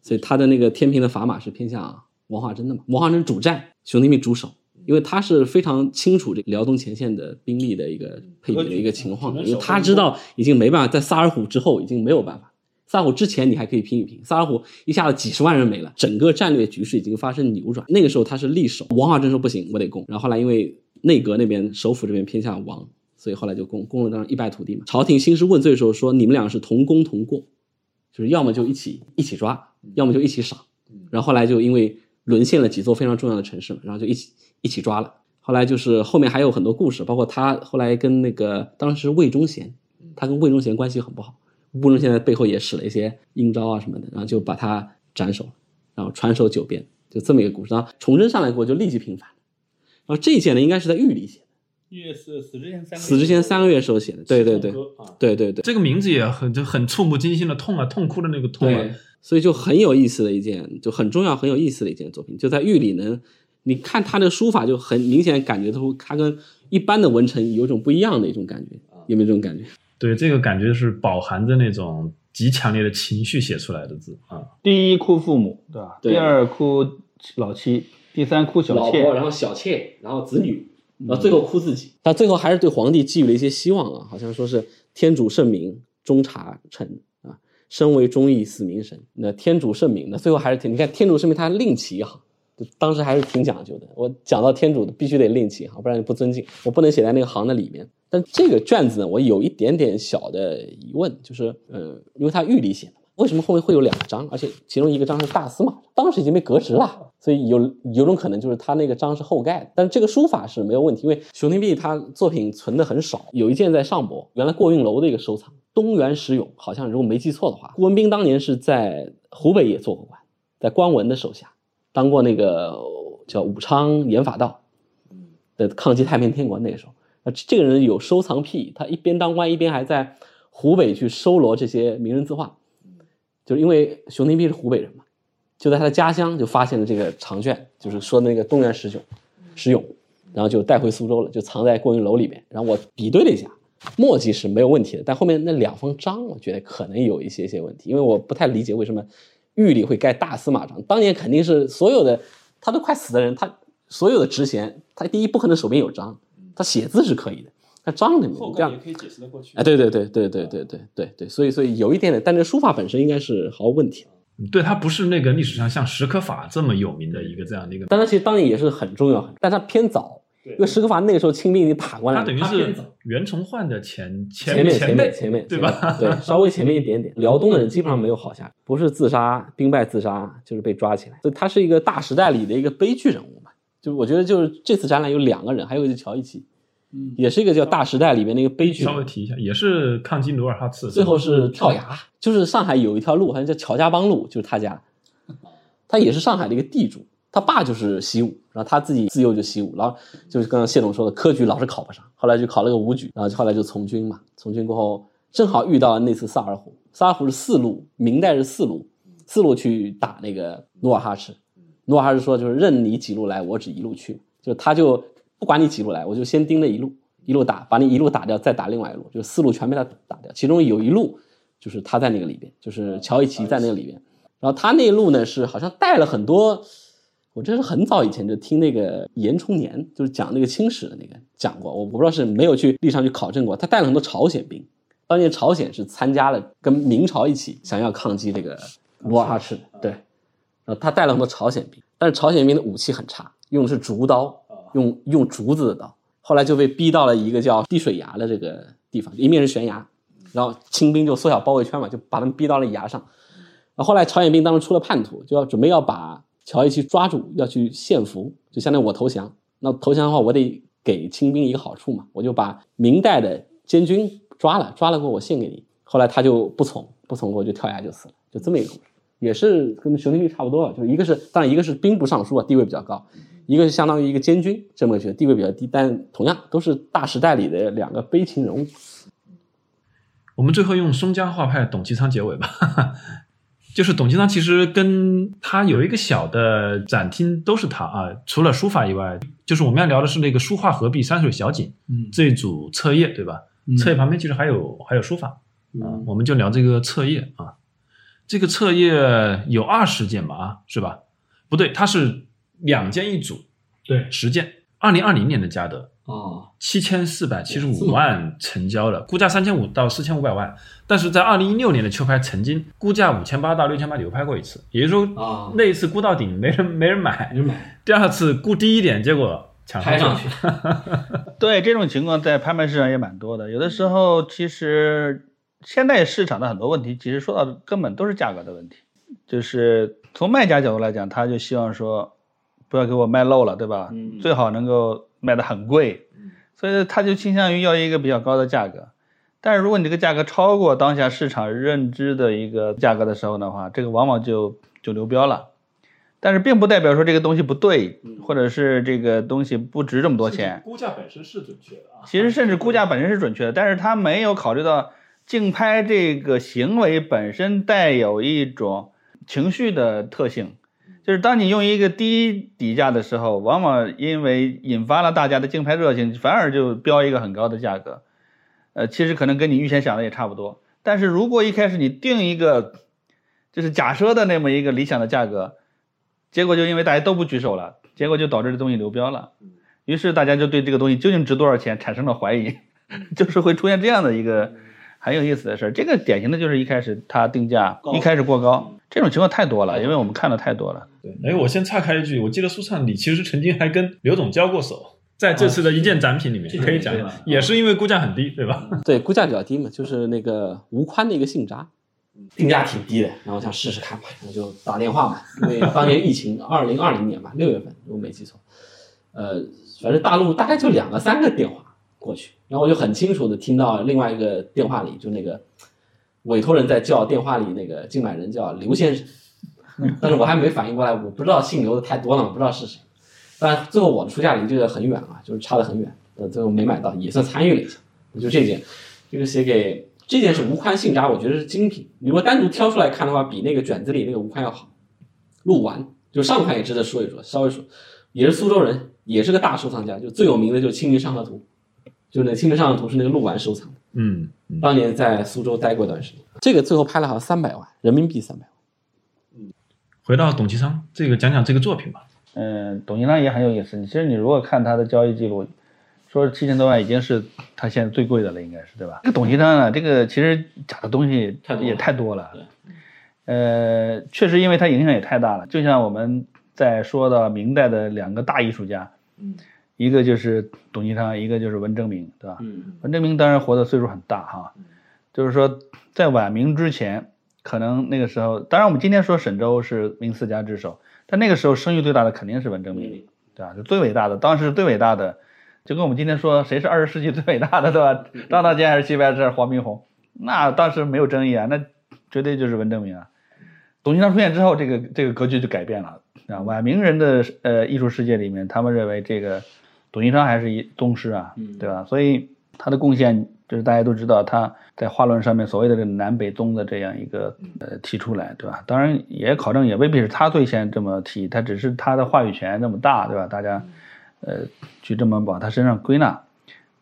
C: 所以他的那个天平的砝码是偏向。王化贞的嘛，王化贞主战，熊廷弼主守，因为他是非常清楚这个辽东前线的兵力的一个配比的一个情况，因为他知道已经没办法，在萨尔浒之后已经没有办法，萨尔浒之前你还可以拼一拼，萨尔浒一下子几十万人没了，整个战略局势已经发生扭转，那个时候他是力守，王化贞说不行，我得攻，然后后来因为内阁那边首辅这边偏向王，所以后来就攻，攻了当然一败涂地嘛。朝廷兴师问罪的时候说你们俩是同攻同过，就是要么就一起一起抓，要么就一起赏，然后后来就因为。沦陷了几座非常重要的城市嘛，然后就一起一起抓了。后来就是后面还有很多故事，包括他后来跟那个当时魏忠贤，他跟魏忠贤关系很不好，魏忠贤在背后也使了一些阴招啊什么的，然后就把他斩首，然后传首九遍，就这么一个故事。然后崇祯上来过就立即平反。然后这一件呢，应该是在狱里写的，
B: 狱是死之前三
C: 死之前三个月时候写的。对对对，对对对，
A: 这个名字也很就很触目惊心的痛啊，痛哭的那个痛啊。
C: 所以就很有意思的一件，就很重要、很有意思的一件作品，就在狱里能，你看他的书法就很明显感觉出他跟一般的文臣有种不一样的一种感觉，有没有这种感觉？
A: 对，这个感觉是饱含着那种极强烈的情绪写出来的字啊。
B: 第一哭父母，对吧？对第二哭老妻，第三哭小妾，
C: 然后小妾，然后子女，然后最后哭自己。他最后还是对皇帝寄予了一些希望啊，好像说是天主圣明，中察臣。身为忠义，死明神。那天主圣明，那最后还是天你看天主圣明，他另起一行，就当时还是挺讲究的。我讲到天主的，必须得另起一行，不然就不尊敬。我不能写在那个行的里面。但这个卷子呢，我有一点点小的疑问，就是，嗯，因为他御里写的，为什么后面会有两张，而且其中一个章是大司马，当时已经被革职了，所以有有种可能就是他那个章是后盖。但这个书法是没有问题，因为熊廷弼他作品存的很少，有一件在上博，原来过运楼的一个收藏。东原石勇，好像如果没记错的话，顾文彬当年是在湖北也做过官，在关文的手下当过那个叫武昌严法道的抗击太平天国。那个时候，啊，这个人有收藏癖，他一边当官一边还在湖北去收罗这些名人字画，就是因为熊廷弼是湖北人嘛，就在他的家乡就发现了这个长卷，就是说那个东原石勇，石勇，然后就带回苏州了，就藏在过云楼里面。然后我比对了一下。墨迹是没有问题的，但后面那两封章，我觉得可能有一些些问题，因为我不太理解为什么狱里会盖大司马章。当年肯定是所有的他都快死的人，他所有的职衔，他第一不可能手边有章，他写字是可以的，他章里面这样也
A: 可以解释得过去
C: 哎，对对对对对对对对对，所以所以有一点点，但这书法本身应该是毫无问题。
A: 对，它不是那个历史上像石可法这么有名的一个这样的一个，
C: 但它其实当年也是很重要，但它偏早，因为石可法那个时候清兵已经打过来了，
A: 他等于是袁崇焕的前
C: 前面前
A: 辈
C: 面前面
A: 对吧？
C: 对，稍微前面一点点。辽东的人 (laughs) 基本上没有好下场，不是自杀、兵败自杀，就是被抓起来。所以他是一个大时代里的一个悲剧人物嘛。就我觉得，就是这次展览有两个人，还有一个乔一奇，
A: 嗯
C: 也是一个叫大时代里面的一个悲剧。
A: 稍微提一下，也是抗击努尔哈赤，
C: 最后是跳崖，就是上海有一条路，好像叫乔家浜路，就是他家，他也是上海的一个地主，他爸就是习武，然后他自己自幼就习武，然后就是刚刚谢总说的科举老是考不上，后来就考了个武举，然后后来就从军嘛，从军过后正好遇到了那次萨尔浒，萨尔浒是四路，明代是四路，四路去打那个努尔哈赤，努尔哈赤说就是任你几路来，我只一路去，就他就不管你几路来，我就先盯着一路，一路打，把你一路打掉，再打另外一路，就四路全被他打掉，其中有一路就是他在那个里边，就是乔一奇在那个里边。然后他那一路呢是好像带了很多，我这是很早以前就听那个严崇年就是讲那个清史的那个讲过，我我不知道是没有去历上去考证过，他带了很多朝鲜兵，当年朝鲜是参加了跟明朝一起想要抗击这个努尔哈赤，对，然后他带了很多朝鲜兵，但是朝鲜兵的武器很差，用的是竹刀，用用竹子的刀，后来就被逼到了一个叫滴水崖的这个地方，一面是悬崖，然后清兵就缩小包围圈嘛，就把他们逼到了崖上。然后后来朝鲜兵当时出了叛徒，就要准备要把乔一去抓住，要去献俘，就相当于我投降。那投降的话，我得给清兵一个好处嘛，我就把明代的监军抓了，抓了过后我献给你。后来他就不从，不从过就跳崖就死了，就这么一个故事，也是跟熊廷弼差不多，就是一个是当然一个是兵部尚书啊，地位比较高，一个是相当于一个监军这么一个，地位比较低，但同样都是大时代里的两个悲情人物。
A: 我们最后用松江画派董其昌结尾吧。哈哈就是董其昌其实跟他有一个小的展厅，都是他啊。除了书法以外，就是我们要聊的是那个书画合璧山水小景，
B: 嗯
A: 这一组册页，对吧？册页旁边其实还有还有书法啊，我们就聊这个册页啊。这个册页有二十件吧？啊，是吧？不对，它是两件一组，
B: 对
A: 十件。二零二零年的嘉德，
C: 哦，
A: 七千四百七十五万成交了，估价三千五到四千五百万。但是在二零一六年的秋拍曾经估价五千八到六千八流拍过一次，也就是说
C: 啊
A: 那一次估到顶没人没人买，
C: 没人买，
A: 第二次估低一点，结果抢
C: 拍上去，(laughs)
B: 对这种情况在拍卖市场也蛮多的。有的时候其实现在市场的很多问题，其实说到根本都是价格的问题。就是从卖家角度来讲，他就希望说不要给我卖漏了，对吧？
C: 嗯
B: 最好能够卖的很贵，所以他就倾向于要一个比较高的价格。但是如果你这个价格超过当下市场认知的一个价格的时候的话，这个往往就就流标了。但是并不代表说这个东西不对，或者是这个东西不值这么多钱。
A: 估价本身是准确的啊。
B: 其实甚至估价本身是准确的，但是他没有考虑到竞拍这个行为本身带有一种情绪的特性，就是当你用一个低底价的时候，往往因为引发了大家的竞拍热情，反而就标一个很高的价格。呃，其实可能跟你预先想的也差不多。但是如果一开始你定一个就是假设的那么一个理想的价格，结果就因为大家都不举手了，结果就导致这东西流标了。于是大家就对这个东西究竟值多少钱产生了怀疑，(laughs) 就是会出现这样的一个很有意思的事儿。这个典型的就是一开始它定价一开始过高，这种情况太多了，因为我们看的太多了。
A: 对，哎，我先岔开一句，我记得苏畅你其实曾经还跟刘总交过手，在这次的一件展品里面，可以讲讲，也是因为估价很低，对吧？(laughs)
C: 对，估价比较低嘛，就是那个吴宽的一个信札，定价挺低的，然后想试试看吧，然后就打电话嘛，因为 (laughs) 当年疫情，二零二零年吧，六月份，如果没记错，呃，反正大陆大概就两个三个电话过去，然后我就很清楚的听到另外一个电话里，就那个委托人在叫电话里那个竞买人叫刘先生，(laughs) 但是我还没反应过来，我不知道姓刘的太多了，我不知道是谁。但最后我的出价离这个很远啊，就是差得很远，呃，最后没买到，也算参与了一下。就这件，这个写给这件是吴宽信札，我觉得是精品。你如果单独挑出来看的话，比那个卷子里那个吴宽要好。陆完，就上款也值得说一说，稍微说，也是苏州人，也是个大收藏家，就最有名的就是《清明上河图》，就那清明上图是那个鹿丸收藏的，
A: 嗯嗯
C: 当年在苏州待过一段时间。这个最后拍了好像三百万人民币，三百万。
A: 嗯回到董其昌，这个讲讲这个作品吧。
B: 嗯，董其昌也很有意思。其实你如果看他的交易记录，说七千多万已经是他现在最贵的了，应该是对吧？这个董其昌呢，这个其实假的东西也太多了。呃，确实因为他影响也太大了。就像我们在说到明代的两个大艺术家，
C: 嗯
B: 一个就是董其昌，一个就是文征明，对吧？
C: 嗯
B: 文征明当然活的岁数很大哈，就是说在晚明之前，可能那个时候，当然我们今天说沈周是明四家之首，但那个时候声誉最大的肯定是文征明，对吧？就最伟大的，当时最伟大的，就跟我们今天说谁是二十世纪最伟大的，对吧？张大千还是齐白石黄宾虹，那当时没有争议啊，那绝对就是文征明啊。董其昌出现之后，这个这个格局就改变了啊。晚明人的呃艺术世界里面，他们认为这个董其昌还是一宗师啊，对吧？所以他的贡献就是大家都知道，他在画论上面所谓的这个南北宗的这样一个呃提出来，对吧？当然也考证也未必是他最先这么提，他只是他的话语权那么大，对吧？大家呃去这么往他身上归纳。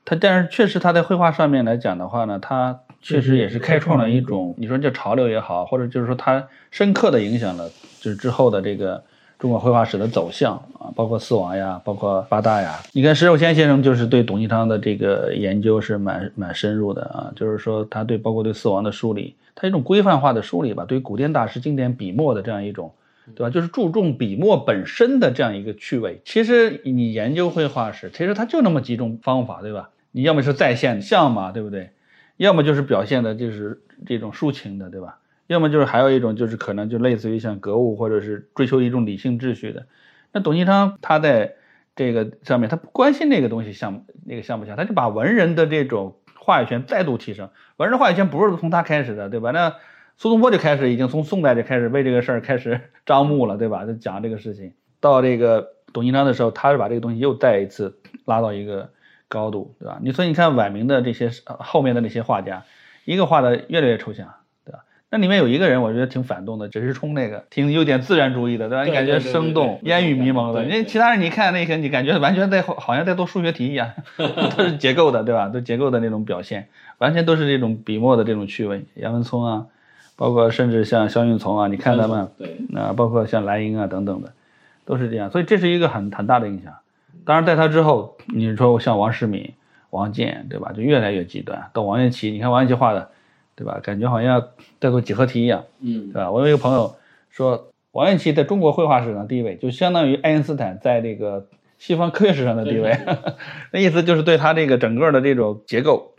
B: 他但是确实他在绘画上面来讲的话呢，他确实也是开创了一种，你说叫潮流也好，或者就是说他深刻的影响了就是之后的这个中国绘画史的走向啊，包括四王呀，包括八大呀。你看石守谦先生就是对董其昌的这个研究是蛮蛮深入的啊，就是说他对包括对四王的梳理，他一种规范化的梳理吧，对古典大师经典笔墨的这样一种。对吧？就是注重笔墨本身的这样一个趣味。其实你研究绘画史，其实它就那么几种方法，对吧？你要么是再现像嘛，对不对？要么就是表现的就是这种抒情的，对吧？要么就是还有一种就是可能就类似于像格物或者是追求一种理性秩序的。那董其昌他在这个上面，他不关心那个东西像那个像不像，他就把文人的这种话语权再度提升。文人话语权不是从他开始的，对吧？那苏东坡就开始已经从宋代就开始为这个事儿开始 (laughs) 张目了，对吧？就讲这个事情。到这个董其昌的时候，他是把这个东西又再一次拉到一个高度，对吧？你所以你看晚明的这些后面的那些画家，一个画的越来越抽象，那里面有一个人我觉得挺反动的，只是冲那个挺有点自然主义的，对吧？你感觉生动、烟雨迷蒙的。
C: 对对
B: 你其他人你看那个，你感觉完全在好像在做数学题一样，(laughs) 都是结构的，对吧？都结构的那种表现，完全都是这种笔墨的这种趣味。杨文聪啊，包括甚至像肖云从啊，你看他们，
C: 对，
B: 啊，包括像莱茵啊等等的，都是这样。所以这是一个很很大的影响。当然，在他之后，你说像王世敏、王健，对吧？就越来越极端。到王彦奇，你看王彦奇画的，对吧？感觉好像在做几何题一样，
C: 嗯
B: 对吧？我有一个朋友说，王元祁在中国绘画史上地位，就相当于爱因斯坦在这个西方科学史上的地位。(laughs) 那意思就是对他这个整个的这种结构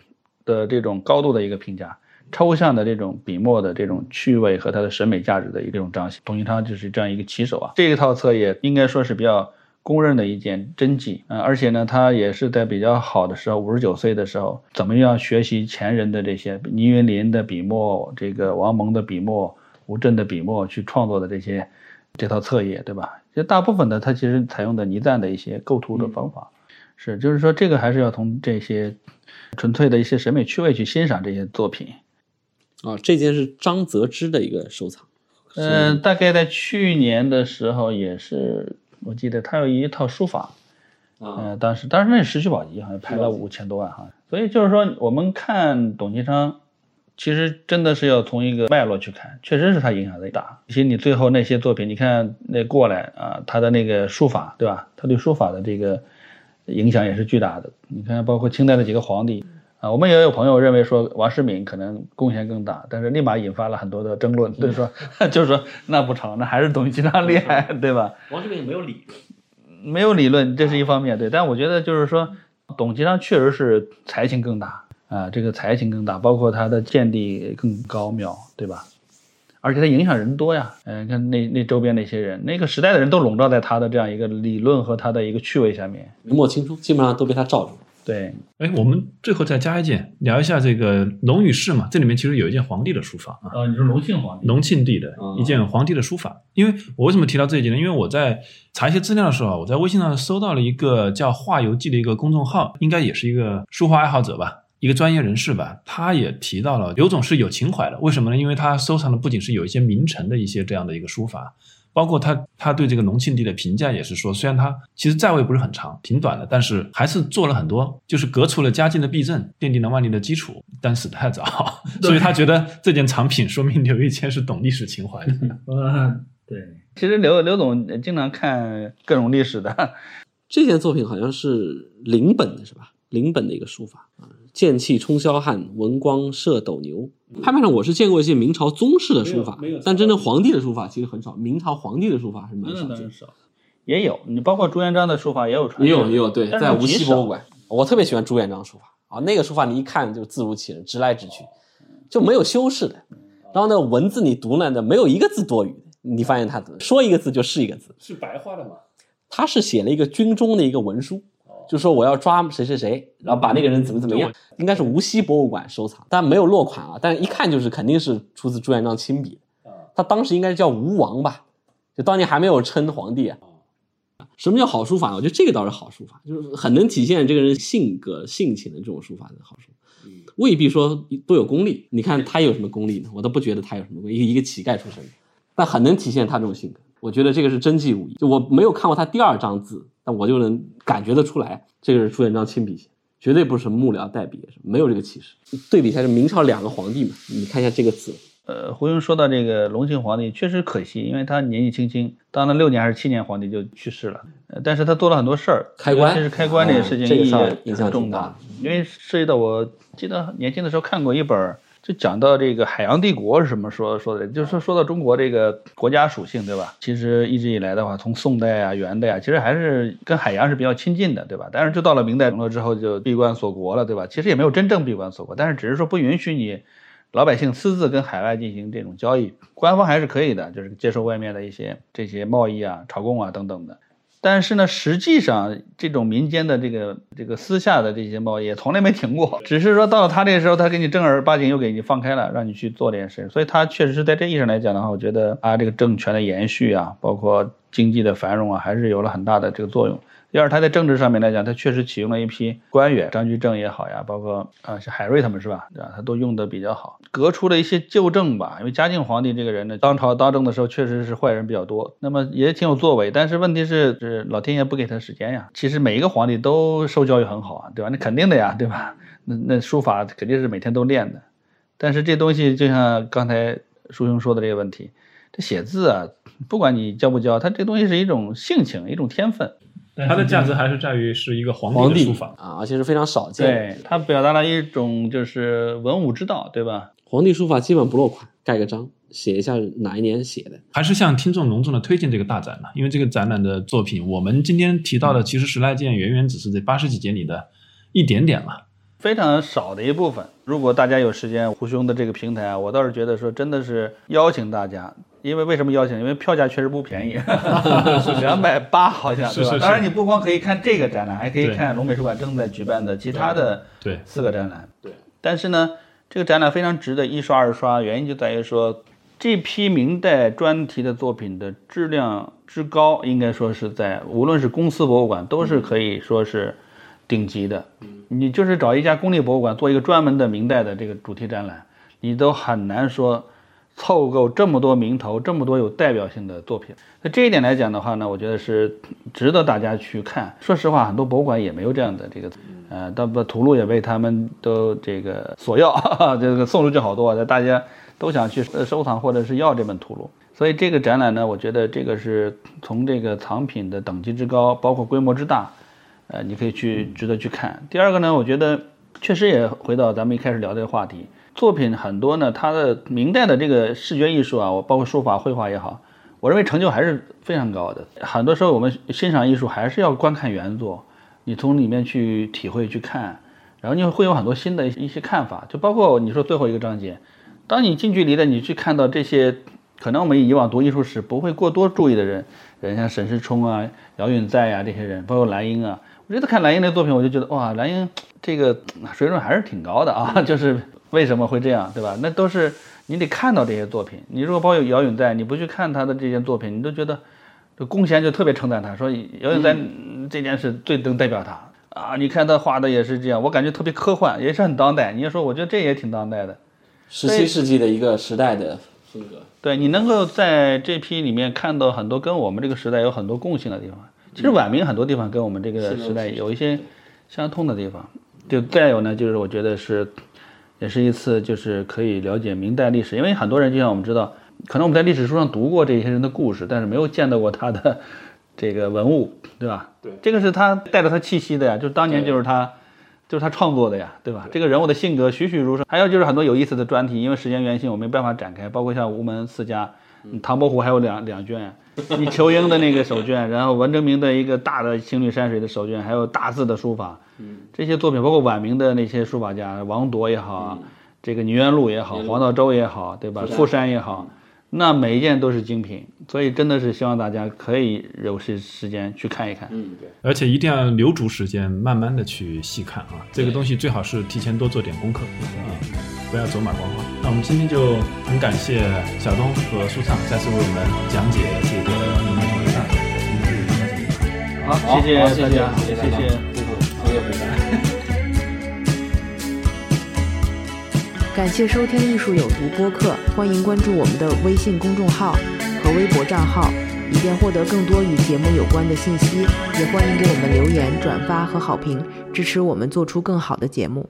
B: 的这种高度的一个评价。抽象的这种笔墨的这种趣味和他的审美价值的一种彰显，董其昌就是这样一个棋手啊。这一套册也应该说是比较公认的一件真迹啊、呃而且呢，他也是在比较好的时候，五十九岁的时候，怎么样学习前人的这些倪云林的笔墨，这个王蒙的笔墨，吴镇的笔墨去创作的这些这套册页，对吧？其实大部分的他其实采用的倪瓒的一些构图的方法，是就是说这个还是要从这些纯粹的一些审美趣味去欣赏这些作品。
C: 啊，这件是张泽之的一个收藏。
B: 嗯、大概在去年的时候也是，我记得他有一套书法，
C: 嗯，
B: 呃，当时当时那是石渠宝笈，好像拍了五千多万哈。所以就是说，我们看董其昌，其实真的是要从一个脉络去看，确实是他影响最大。其实你最后那些作品，你看那过来啊，他的那个书法，对吧？他对书法的这个影响也是巨大的。你看，包括清代的几个皇帝。啊，我们也有朋友认为说王世敏可能贡献更大，但是立马引发了很多的争论，就是说，(laughs) 就是说那不成，那还是董其昌厉害，对吧？
C: 王世敏没有理论。
B: 没有理论，这是一方面，对。但我觉得就是说，董其昌确实是才情更大啊，这个才情更大，包括他的见地更高妙，对吧？而且他影响人多呀，嗯、看那那周边那些人，那个时代的人都笼罩在他的这样一个理论和他的一个趣味下面，
C: 明末清初基本上都被他罩住了。
B: 对，
A: 哎，我们最后再加一件，聊一下这个龙与氏嘛。这里面其实有一件皇帝的书法啊，
B: 呃，你说隆庆皇帝，
A: 隆庆帝的
C: 哦
A: 一件皇帝的书法。因为我为什么提到这一件呢？因为我在查一些资料的时候啊，我在微信上搜到了一个叫“画游记”的一个公众号，应该也是一个书画爱好者吧。一个专业人士吧，他也提到了刘总是有情怀的。为什么呢？因为他收藏的不仅是有一些名臣的一些这样的一个书法，包括他他对这个隆庆帝的评价也是说，虽然他其实在位不是很长，挺短的，但是还是做了很多，就是革除了嘉靖的弊政，奠定了万历的基础，但死得太早，(laughs) 所以他觉得这件藏品说明刘义谦是懂历史情怀的。
B: 嗯，(laughs) 对，其实刘刘总经常看各种历史的。
C: 这件作品好像是临本的是吧？临本的一个书法啊，剑气冲霄汉，文光射斗牛。拍卖上我是见过一些明朝宗室的书法，但真正皇帝的书法其实很少。明朝皇帝的书法还是蛮少，
B: 的。也有，你包括朱元璋的书法也有传，
C: 也有也有对，在无锡博物馆，我特别喜欢朱元璋书法啊，那个书法你一看就字如其人，直来直去，就没有修饰的。然后呢，文字你读呢，那没有一个字多余的。你发现他说一个字就是一个字，
A: 是白话的吗？
C: 他是写了一个军中的一个文书，就说我要抓谁谁谁，然后把那个人怎么怎么样，应该是无锡博物馆收藏，但没有落款啊，但一看就是肯定是出自朱元璋亲笔。他当时应该叫吴王吧，就当年还没有称皇帝啊。什么叫好书法？我觉得这个倒是好书法，就是很能体现这个人性格性情的这种书法的好书。未必说都有功力，你看他有什么功力呢？我都不觉得他有什么功力，一个一个乞丐出身，但很能体现他这种性格。我觉得这个是真迹无疑，就我没有看过他第二张字，但我就能感觉得出来，这个是朱元璋亲笔写，绝对不是幕僚代笔，没有这个气势。对比一下，是明朝两个皇帝嘛，你看一下这个字。
B: 呃，胡庸说到这个隆庆皇帝，确实可惜，因为他年纪轻轻，当了六年还是七年皇帝就去世了。呃，但是他做了很多事儿，
C: 开关，
B: 其实开关这个事情意义
C: 影响
B: 重大，因为涉及到我记得年轻的时候看过一本。就讲到这个海洋帝国是什么说说的，就是说到中国这个国家属性，对吧？其实一直以来的话，从宋代啊、元代啊，其实还是跟海洋是比较亲近的，对吧？但是就到了明代了之后，就闭关锁国了，对吧？其实也没有真正闭关锁国，但是只是说不允许你老百姓私自跟海外进行这种交易，官方还是可以的，就是接受外面的一些这些贸易啊、朝贡啊等等的。但是呢，实际上这种民间的这个这个私下的这些贸易从来没停过，只是说到了他这个时候，他给你正儿八经又给你放开了，让你去做点事。所以，他确实是在这意义上来讲的话，我觉得啊这个政权的延续啊，包括经济的繁荣啊，还是有了很大的这个作用。第二，他在政治上面来讲，他确实启用了一批官员，张居正也好呀，包括啊像海瑞他们是吧，对吧？他都用的比较好，革除了一些旧政吧。因为嘉靖皇帝这个人呢，当朝当政的时候确实是坏人比较多，那么也挺有作为。但是问题是，是老天爷不给他时间呀。其实每一个皇帝都受教育很好啊，对吧？那肯定的呀，对吧？那那书法肯定是每天都练的。但是这东西就像刚才叔兄说的这个问题，这写字啊，不管你教不教，他这东西是一种性情，一种天分。
A: 它的价值还是在于是一个皇帝的书法
C: 啊，而且是非常少见。
B: 对，它表达了一种就是文武之道，对吧？
C: 皇帝书法基本不落款，盖个章，写一下哪一年写的。
A: 还是向听众隆重的推荐这个大展呢？因为这个展览的作品，我们今天提到的其实十来件，远远只是这八十几件里的一点点了，
B: 非常少的一部分。如果大家有时间，胡兄的这个平台啊，我倒是觉得说，真的是邀请大家。因为为什么邀请？因为票价确实不便宜，(laughs) 是两百八，好像
A: 是吧？
B: 当然，你不光可以看这个展览，还可以看龙美术馆正在举办的其他的四个展览。
A: 对。
B: 但是呢，这个展览非常值得一刷二刷，原因就在于说，这批明代专题的作品的质量之高，应该说是在无论是公司博物馆，都是可以说是顶级的。你就是找一家公立博物馆做一个专门的明代的这个主题展览，你都很难说。凑够这么多名头，这么多有代表性的作品，那这一点来讲的话呢，我觉得是值得大家去看。说实话，很多博物馆也没有这样的这个，呃，到不图录也被他们都这个索要，(laughs) 这个送出去好多，大家都想去收藏或者是要这本图录。所以这个展览呢，我觉得这个是从这个藏品的等级之高，包括规模之大，呃，你可以去值得去看。第二个呢，我觉得确实也回到咱们一开始聊这个话题。作品很多呢，它的明代的这个视觉艺术啊，我包括书法、绘画也好，我认为成就还是非常高的。很多时候我们欣赏艺术还是要观看原作，你从里面去体会、去看，然后你会有很多新的一些看法。就包括你说最后一个章节，当你近距离的你去看到这些，可能我们以往读艺术史不会过多注意的人，人像沈世充啊、姚允在呀这些人，包括蓝英啊，我觉得看蓝英的作品，我就觉得哇，蓝英这个水准还是挺高的啊，(laughs) 就是。为什么会这样，对吧？那都是你得看到这些作品。你如果包有姚允在，你不去看他的这些作品，你都觉得这龚贤就特别称赞他，说姚允在这件事最能代表他啊。你看他画的也是这样，我感觉特别科幻，也是很当代。你要说，我觉得这也挺当代的，
C: 十七世纪的一个时代的风格。
B: 对你能够在这批里面看到很多跟我们这个时代有很多共性的地方。其实晚明很多地方跟我们这个时代有一些相通的地方。就再有呢，就是我觉得是，也是一次就是可以了解明代历史，因为很多人就像我们知道，可能我们在历史书上读过这些人的故事，但是没有见到过他的这个文物，对吧？
A: 对，
B: 这个是他带着他气息的呀，就是当年就是他。就是他创作的呀，对吧？这个人物的性格栩栩如生。还有就是很多有意思的专题，因为时间原因，我没办法展开。包括像吴门四家，唐伯虎还有两两卷，你仇英的那个手卷，然后文征明的一个大的青绿山水的手卷，还有大字的书法，这些作品，包括晚明的那些书法家，王铎也好啊，这个倪元璐也好，黄道周也好，对吧？傅山也好。那每一件都是精品，所以真的是希望大家可以有些时间去看一看。
C: 嗯，对，
A: 而且一定要留足时间，慢慢的去细看啊。这个东西最好是提前多做点功课啊，不要走马观花。那我们今天就很感谢小东和舒畅再次为我们讲解这个龙门同
B: 学大。好，谢谢大家，谢谢，谢
C: 谢，回答。
F: 感谢收听《艺术有毒》播客，欢迎关注我们的微信公众号和微博账号，以便获得更多与节目有关的信息。也欢迎给我们留言、转发和好评，支持我们做出更好的节目。